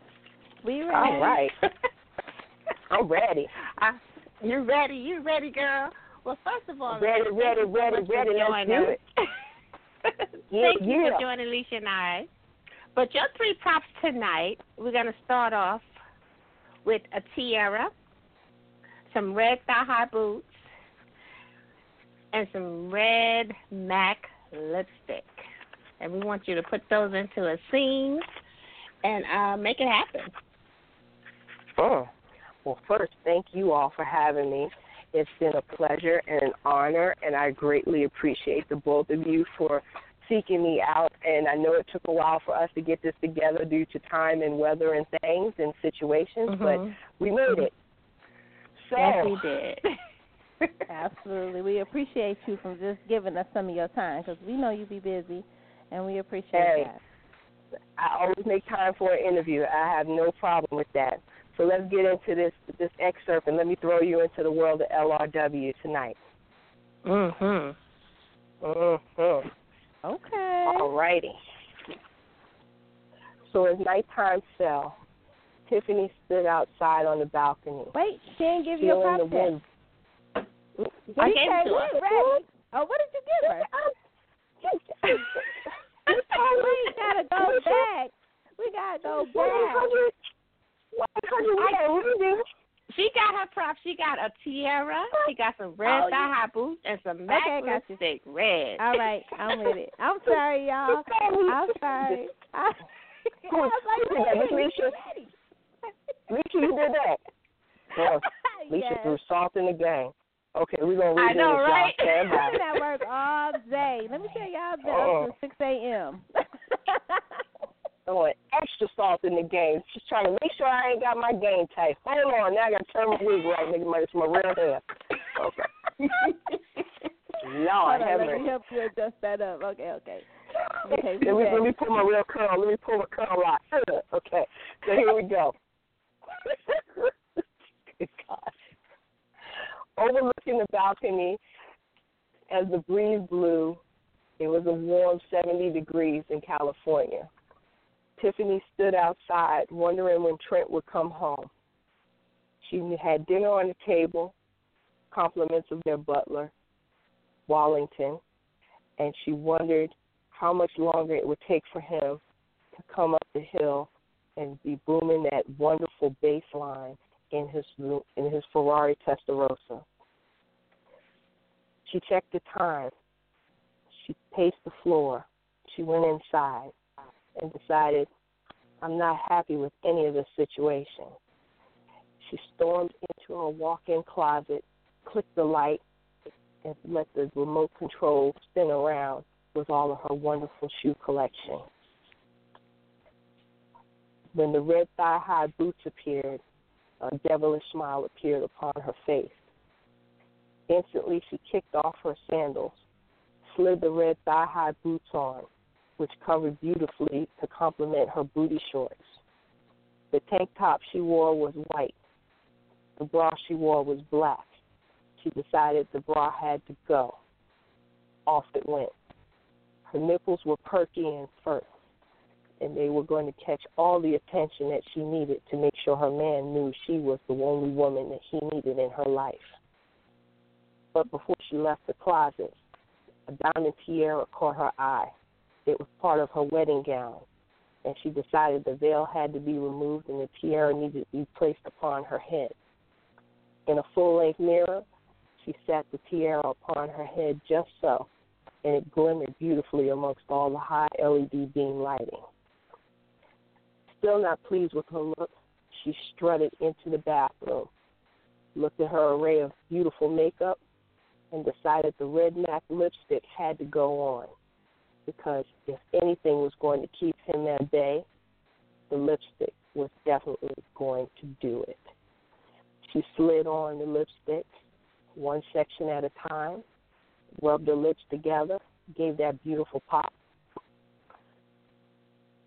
We ready? All right. I'm ready. I, you ready? You ready, girl? Well, first of all, Ready, ready, you so ready, ready. Let's joining do us. it. Yeah, Thank you yeah. for joining Alicia and I. But your three props tonight, we're going to start off with a tiara, some red thigh high boots, and some red MAC lipstick. And we want you to put those into a scene and uh, make it happen. Oh. Well, first, thank you all for having me. It's been a pleasure and an honor, and I greatly appreciate the both of you for seeking me out. And I know it took a while for us to get this together due to time and weather and things and situations, but Mhm. we made it. So, Yes, we did. Absolutely. We appreciate you from just giving us some of your time because we know you'd be busy, and we appreciate Hey. that. I always make time for an interview. I have no problem with that. So let's get into this this excerpt, and let me throw you into the world of LRW tonight. Mhm. Mm-hmm. Okay. All righty. So as nighttime fell, Tiffany stood outside on the balcony. Wait, she didn't give you a feeling the prop test. wind. I We gave said it to her. ready. Oh, what did you give her? we gotta go back. We gotta go back. She got her props. She got a tiara. She got some oh, red Oh, thigh you- high boots and some MAC Okay, got you. lipstick red. All right, I'm with it. I'm sorry, y'all. I'm sorry. I, I was like, Yeah, wait, we Alicia. ready. Alicia, you did that. Well, Alicia yes. threw salt in the game. Okay, we're gonna I read know, this, right? y'all. Stand by. I've been at work all day. Let me tell y'all that Oh. up to 6 a.m. throwing extra salt in the game. Just trying to make sure I ain't got my game tight. Hold on, now I got to turn my wig right, nigga. My, it's my real hair. Okay. Lord, Hold on, have let me help you adjust that up. Okay, okay. Okay, let, me, let me pull my real curl. Let me pull my curl out. Okay, so here we go. Good God. Overlooking the balcony, as the breeze blew, it was a warm 70 degrees in California. Tiffany stood outside, wondering when Trent would come home. She had dinner on the table, compliments of their butler, Wallington, and she wondered how much longer it would take for him to come up the hill and be booming that wonderful bass line in his in his Ferrari Testarossa. She checked the time. She paced the floor. She went inside and decided, I'm not happy with any of this situation. She stormed into her walk in closet, clicked the light, and let the remote control spin around with all of her wonderful shoe collection. When the red thigh high boots appeared, a devilish smile appeared upon her face. Instantly, she kicked off her sandals, slid the red thigh high boots on, which covered beautifully to complement her booty shorts. The tank top she wore was white. The bra she wore was black. She decided the bra had to go. Off it went. Her nipples were perky and firm, and they were going to catch all the attention that she needed to make sure her man knew she was the only woman that he needed in her life. But before she left the closet, a diamond tiara caught her eye. It was part of her wedding gown, and she decided the veil had to be removed and the tiara needed to be placed upon her head. In a full length mirror, she set the tiara upon her head just so, and it glimmered beautifully amongst all the high LED beam lighting. Still not pleased with her look, she strutted into the bathroom, looked at her array of beautiful makeup, and decided the red MAC lipstick had to go on because if anything was going to keep him at bay, the lipstick was definitely going to do it. She slid on the lipstick, one section at a time, rubbed her lips together, gave that beautiful pop,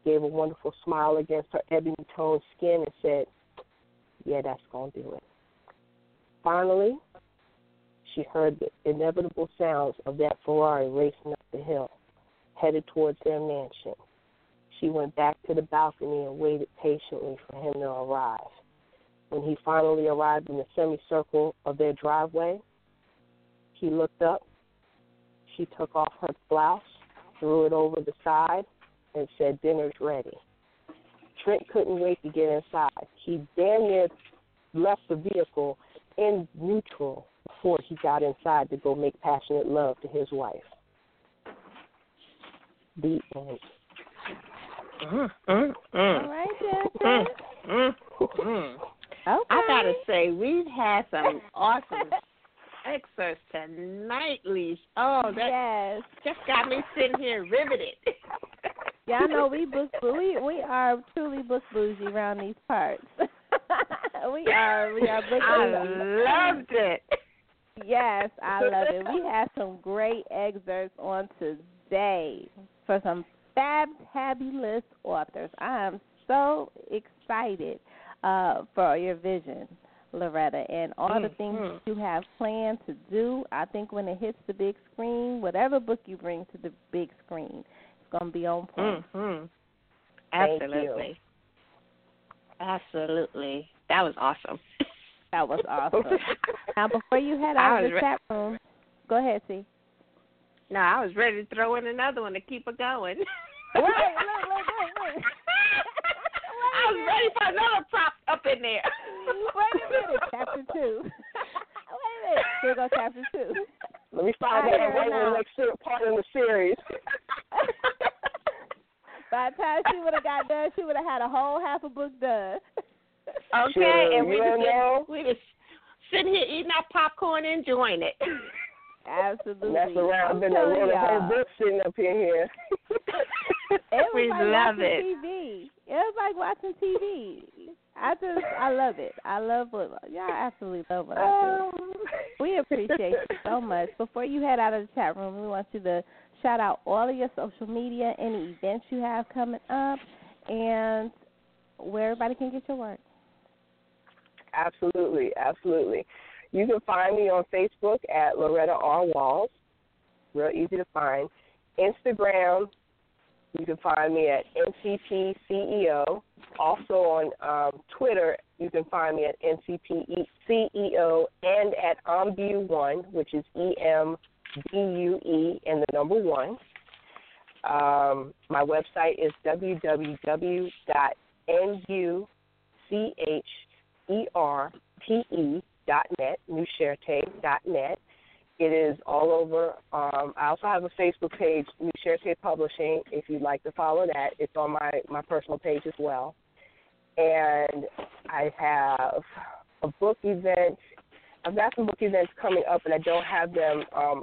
gave a wonderful smile against her ebony toned skin, and said, Yeah, that's going to do it. Finally, she heard the inevitable sounds of that Ferrari racing up the hill, headed towards their mansion. She went back to the balcony and waited patiently for him to arrive. When he finally arrived in the semicircle of their driveway, he looked up. She took off her blouse, threw it over the side, and said, Dinner's ready. Trent couldn't wait to get inside. He damn near left the vehicle in neutral before he got inside to go make passionate love to his wife. The end. Mm, mm, mm. All right, Jennifer. Mm, mm, mm. Okay. I gotta say, we've had some awesome excerpts tonight, Leash. Oh, that yes. just got me sitting here riveted. Yeah, I know we book we we are truly book bougie around these parts. we are we are book bougie. I loved it. Yes, I love it. We have some great excerpts on today for some fab fabulous authors. I am so excited uh, for your vision, Loretta, and all the things Mhm. you have planned to do. I think when it hits the big screen, whatever book you bring to the big screen, it's going to be on point. Mm-hmm. Absolutely. Absolutely. That was awesome. That was awesome. now, before you head out of the re- chat room, go ahead, see. No, I was ready to throw in another one to keep it going. Wait, look, look, look, look. I was ready for another prop up in there. Wait a minute, chapter two. Wait a minute, here goes chapter two. Let me find I out hear right the next part of the series. By the time she would have got done, she would have had a whole half a book done. Okay, Sure, and we you just we just sitting here eating our popcorn and enjoying it. Absolutely. That's around. I'm Been a telling whole book sitting up in here. It was We love it. TV. It was like watching TV. I just, I love it. I love what y'all absolutely love what I do. Um. We appreciate you so much. Before you head out of the chat room, we want you to shout out all of your social media, any events you have coming up, and where everybody can get your work. Absolutely, absolutely. You can find me on Facebook at Loretta R. Walls. Real easy to find. Instagram, you can find me at NCP CEO. Also on um, Twitter, you can find me at NCP CEO and at EMBU1, which is E M B U E and the number one. Um, my website is www.nuch Net, dot. It is all over. Um, I also have a Facebook page, New Sherte Publishing, if you'd like to follow that. It's on my, my personal page as well. And I have a book event, I've got some book events coming up, and I don't have them um,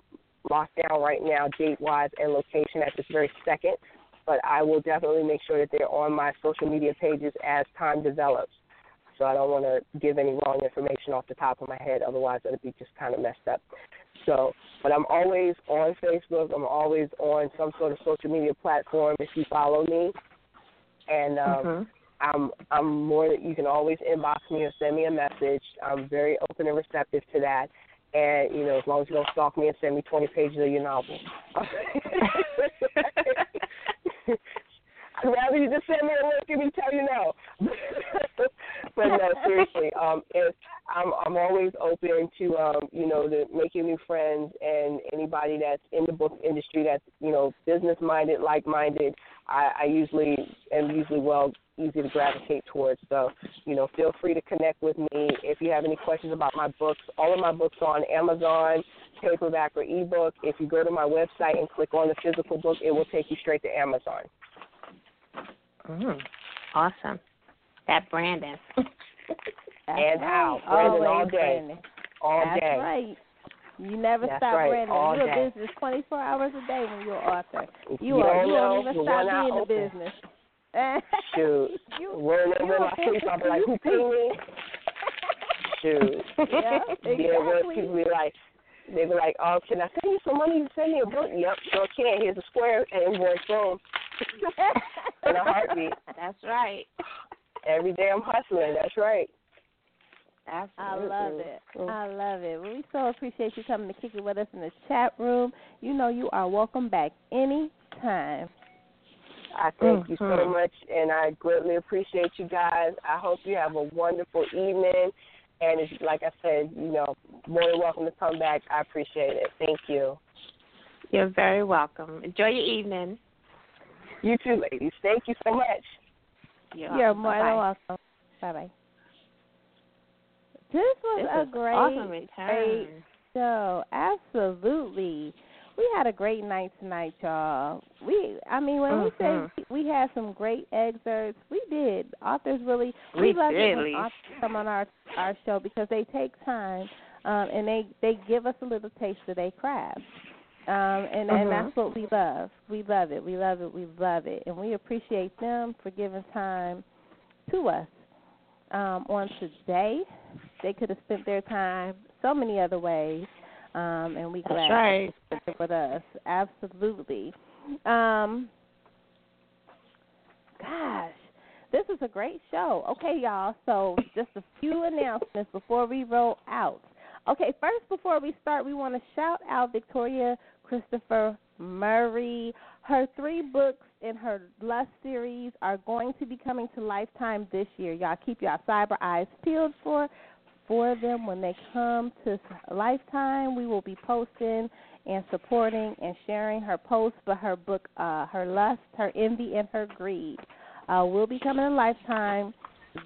locked down right now, date wise and location at this very second. But I will definitely make sure that they're on my social media pages as time develops. So I don't want to give any wrong information off the top of my head, otherwise it'll be just kind of messed up. So, but I'm always on Facebook. I'm always on some sort of social media platform if you follow me, and um, mm-hmm. I'm I'm more. You can always inbox me or send me a message. I'm very open and receptive to that. And you know, as long as you don't stalk me and send me 20 pages of your novel. I'd rather you just send me a link and me tell you no. but no, seriously, um, if I'm I'm always open to um, you know, to making new friends and anybody that's in the book industry that's you know business minded, like minded. I, I usually am usually well easy to gravitate towards. So, you know, feel free to connect with me if you have any questions about my books. All of my books are on Amazon, paperback or ebook. If you go to my website and click on the physical book, it will take you straight to Amazon. Mm, awesome. That Brandon. and how Brandon all day. Brandon. All That's day. right. You never That's stop right, Brandon. all You're day. a business 24 hours a day when you're an author. You you are. don't You don't even the stop being in the business. Shoot. you, When, you when a I sleep, I'll be like, who paid me? Shoot. Yeah, Yeah, when people be like, they be like, oh, can I send you some money? You send me a book? Yep, sure can. Here's a square and invoice, boom. In a heartbeat. That's right. Every day I'm hustling. That's right. Absolutely. I love it. Mm. I love it. Well, we so appreciate you coming to kick it with us in the chat room. You know you are welcome back anytime. I thank you so Mhm. much, and I greatly appreciate you guys. I hope you have a wonderful evening. And it's, like I said, you know, more than welcome to come back. I appreciate it. Thank you. You're very welcome. Enjoy your evening. You too, ladies. Thank you so much. You're, You're more than welcome. Bye bye. This was This a is great awesome return. show. Absolutely. We had a great night tonight, y'all. We, I mean, when we say we had some great excerpts, we did. Authors really, We love it when authors come on our our show because they take time um, and they they give us a little taste of their craft. Um, and and Mhm. that's what we love. We love it. We love it. We love it, and we appreciate them for giving time to us. Um, on today, they could have spent their time so many other ways, um, and we That's glad right. they spent it with us. Absolutely. Um, gosh, this is a great show. Okay, y'all. So just a few announcements before we roll out. Okay, first before we start, we want to shout out Victoria Christopher Murray. Her three books in her Lust series are going to be coming to Lifetime this year. Y'all keep your cyber eyes peeled for for them when they come to Lifetime. We will be posting and supporting and sharing her posts for her book, uh, her lust, her envy, and her greed. Uh, will be coming to Lifetime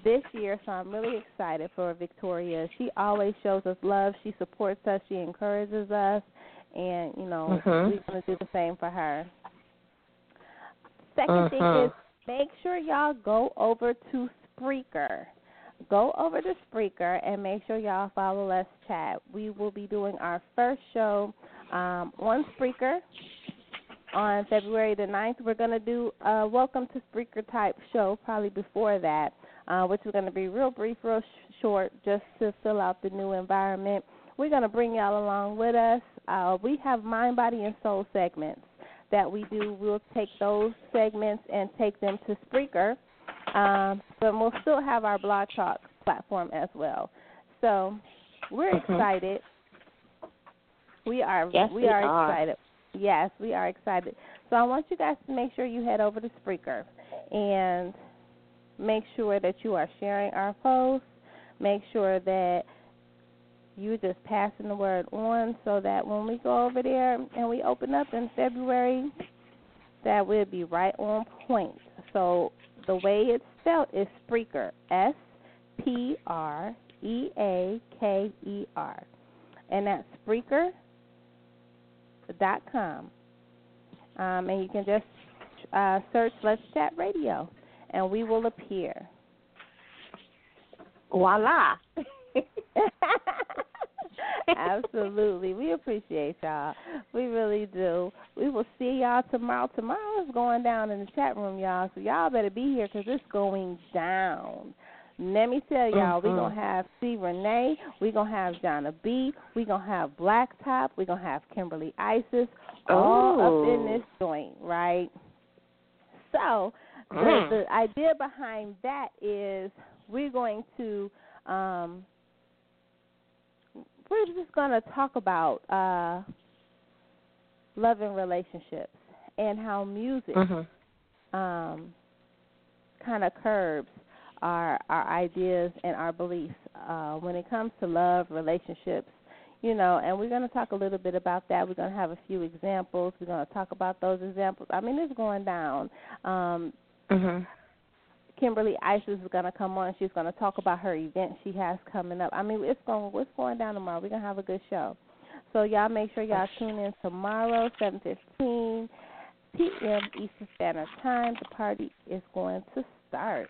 this year, so I'm really excited for Victoria. She always shows us love. She supports us. She encourages us, and you know Mhm. we're going to do the same for her. Second thing Mhm. is make sure y'all go over to Spreaker. Go over to Spreaker and make sure y'all follow Let's Chat. We will be doing our first show um, on Spreaker on February the 9th. We're going to do a Welcome to Spreaker type show probably before that, uh, which is going to be real brief, real sh- short, just to fill out the new environment. We're going to bring y'all along with us. Uh, we have mind, body, and soul segments that we do. We'll take those segments and take them to Spreaker, um, but we'll still have our Blog Talk platform as well. So we're Mhm. excited. We are Yes, we we are are. excited. Yes, we are excited. So I want you guys to make sure you head over to Spreaker and make sure that you are sharing our posts. Make sure that you're just passing the word on so that when we go over there and we open up in February, that we'll be right on point. So the way it's spelled is Spreaker, S P R E A K E R, and that's Spreaker dot com. Um, and you can just uh, search Let's Chat Radio, and we will appear. Voila. Absolutely. We appreciate y'all. We really do. We will see y'all tomorrow. Tomorrow is going down in the chat room, y'all. So y'all better be here because it's going down. Let me tell y'all, we're going to have C. Renee. We're going to have Jonna B. We're going to have Blacktop. We're going to have Kimberly Isis. All up in Oh. this joint, right? So the, Mm. the idea behind that is we're going to um, we're just going to talk about uh, love and relationships and how music Mm-hmm. um, kind of curbs our our ideas and our beliefs uh, when it comes to love, relationships, you know. And we're going to talk a little bit about that. We're going to have a few examples. We're going to talk about those examples. I mean, it's going down. Um, Mm-hmm. Kimberly Isis is going to come on. She's going to talk about her event she has coming up. I mean, it's going it's going down tomorrow. We're going to have a good show. So y'all make sure y'all tune in tomorrow, 7:15 p.m. Eastern Standard Time. The party is going to start.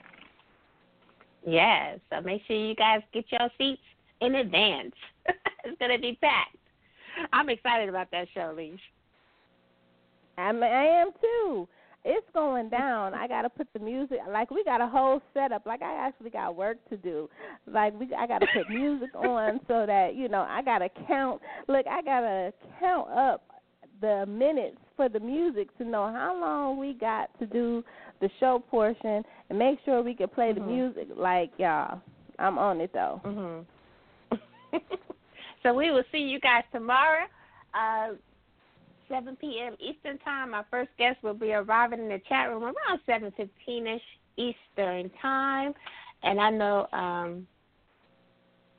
Yes. So make sure you guys get your seats in advance. it's gonna be packed. I'm excited about that show, Leash. I, mean, I am too. It's going down. I got to put the music. Like we got a whole setup. Like I actually got work to do. Like we, I got to put music on so that you know I got to count. Look, I got to count up the minutes for the music to know how long we got to do the show portion and make sure we can play the Mhm. music. Like y'all, I'm on it though. Mm-hmm. so we will see you guys tomorrow, uh, 7 p.m. Eastern Time. Our first guest will be arriving in the chat room around 7:15ish Eastern Time, and I know. um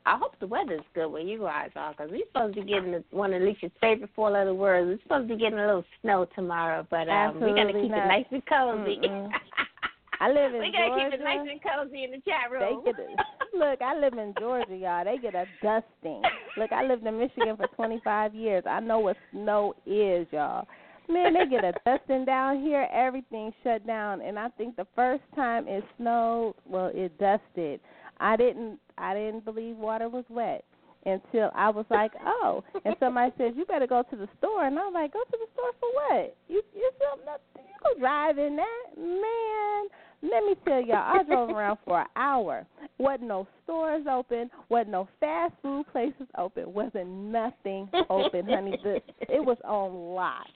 I hope the weather's good where you guys are, because we're supposed to be getting the, one of Alicia's favorite four-letter words. We're supposed to be getting a little snow tomorrow, but um, we're gonna keep not. it nice and cozy. I live in we're gonna Georgia. keep it nice and cozy in the chat room. look. I live in Georgia, y'all. They get a dusting. Look, I lived in Michigan for 25 years. I know what snow is, y'all. Man, they get a dusting down here. Everything shut down, and I think the first time it snowed, well, it dusted. I didn't. I didn't believe water was wet until I was like, oh. And somebody says you better go to the store, and I'm like, go to the store for what? You you something you go drive in that man. Let me tell y'all, I drove around for an hour. Wasn't no stores open. Wasn't no fast food places open. Wasn't nothing open, honey. The, it was on lock.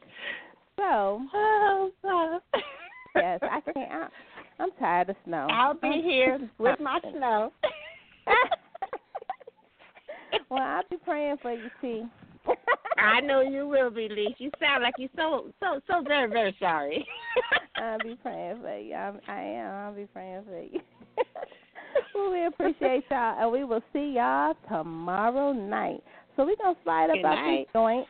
So Oh, yes, I can't. I, I'm tired of snow. I'll be here with my snow. well, I'll be praying for you, T. I know you will be, Lee. You sound like you're so so so very very sorry. I'll be praying for you. I'm, I am. I'll be praying for you. well, we appreciate y'all, and we will see y'all tomorrow night. So we're gonna slide Good about night. this joint.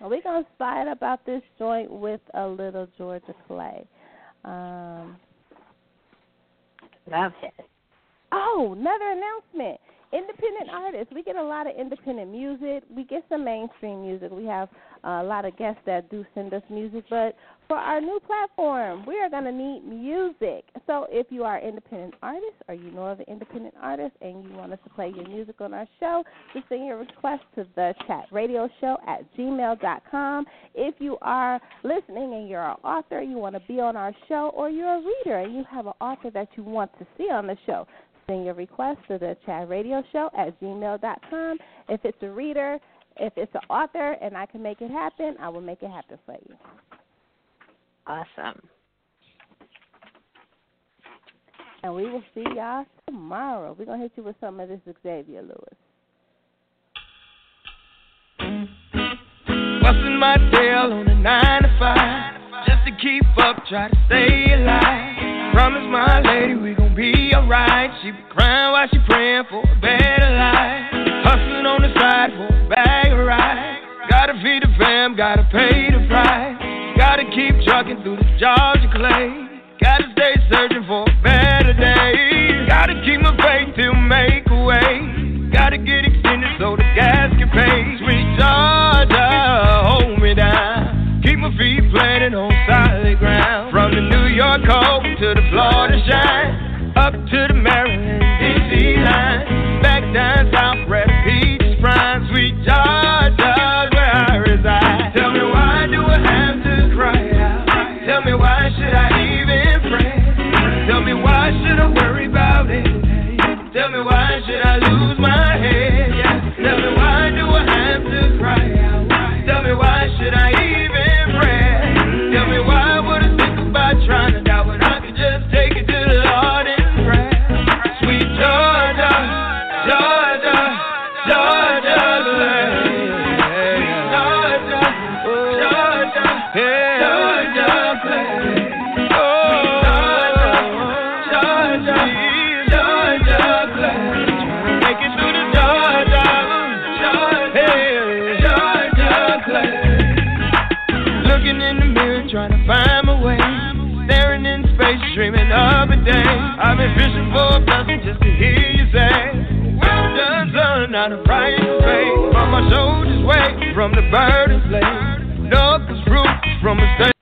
We're gonna slide about this joint with a little Georgia Clay. Um, Love it. Oh, another announcement. Independent artists. We get a lot of independent music. We get some mainstream music. We have a lot of guests that do send us music. But for our new platform, we are going to need music. So if you are an independent artist or you know of an independent artist and you want us to play your music on our show, just send your request to the chat radio show at gmail.com. If you are listening and you're an author, you want to be on our show, or you're a reader and you have an author that you want to see on the show, send your request to the chat radio show at gmail.com. If it's a reader, if it's an author and I can make it happen, I will make it happen for you. Awesome. And we will see y'all tomorrow. We're going to hit you with some of this Xavier Lewis. Busting my tail on a nine to five. Just to keep up, try to stay alive. Promise my lady we gon' be alright. She be crying while she praying for a better life. Hustling on the side for a bag of rice. Gotta feed the fam, gotta pay the price. Gotta keep trucking through the Georgia clay. Gotta stay searching for a better day. Gotta keep my faith till make a way. Gotta get extended so the gas can pay. Sweet Georgia, hold me down. Keep my feet planted on solid ground. From the New York cold to the Florida shine up to the Maryland, D.C. line, back down south, red peach, prime, sweet Georgia, where I reside. Tell me why do I have to cry out? Tell me why should I even pray? Tell me why should I worry about it? Tell me why should I lose my head? The peaches prime. Sweet from the burden slave. Dug his roots from a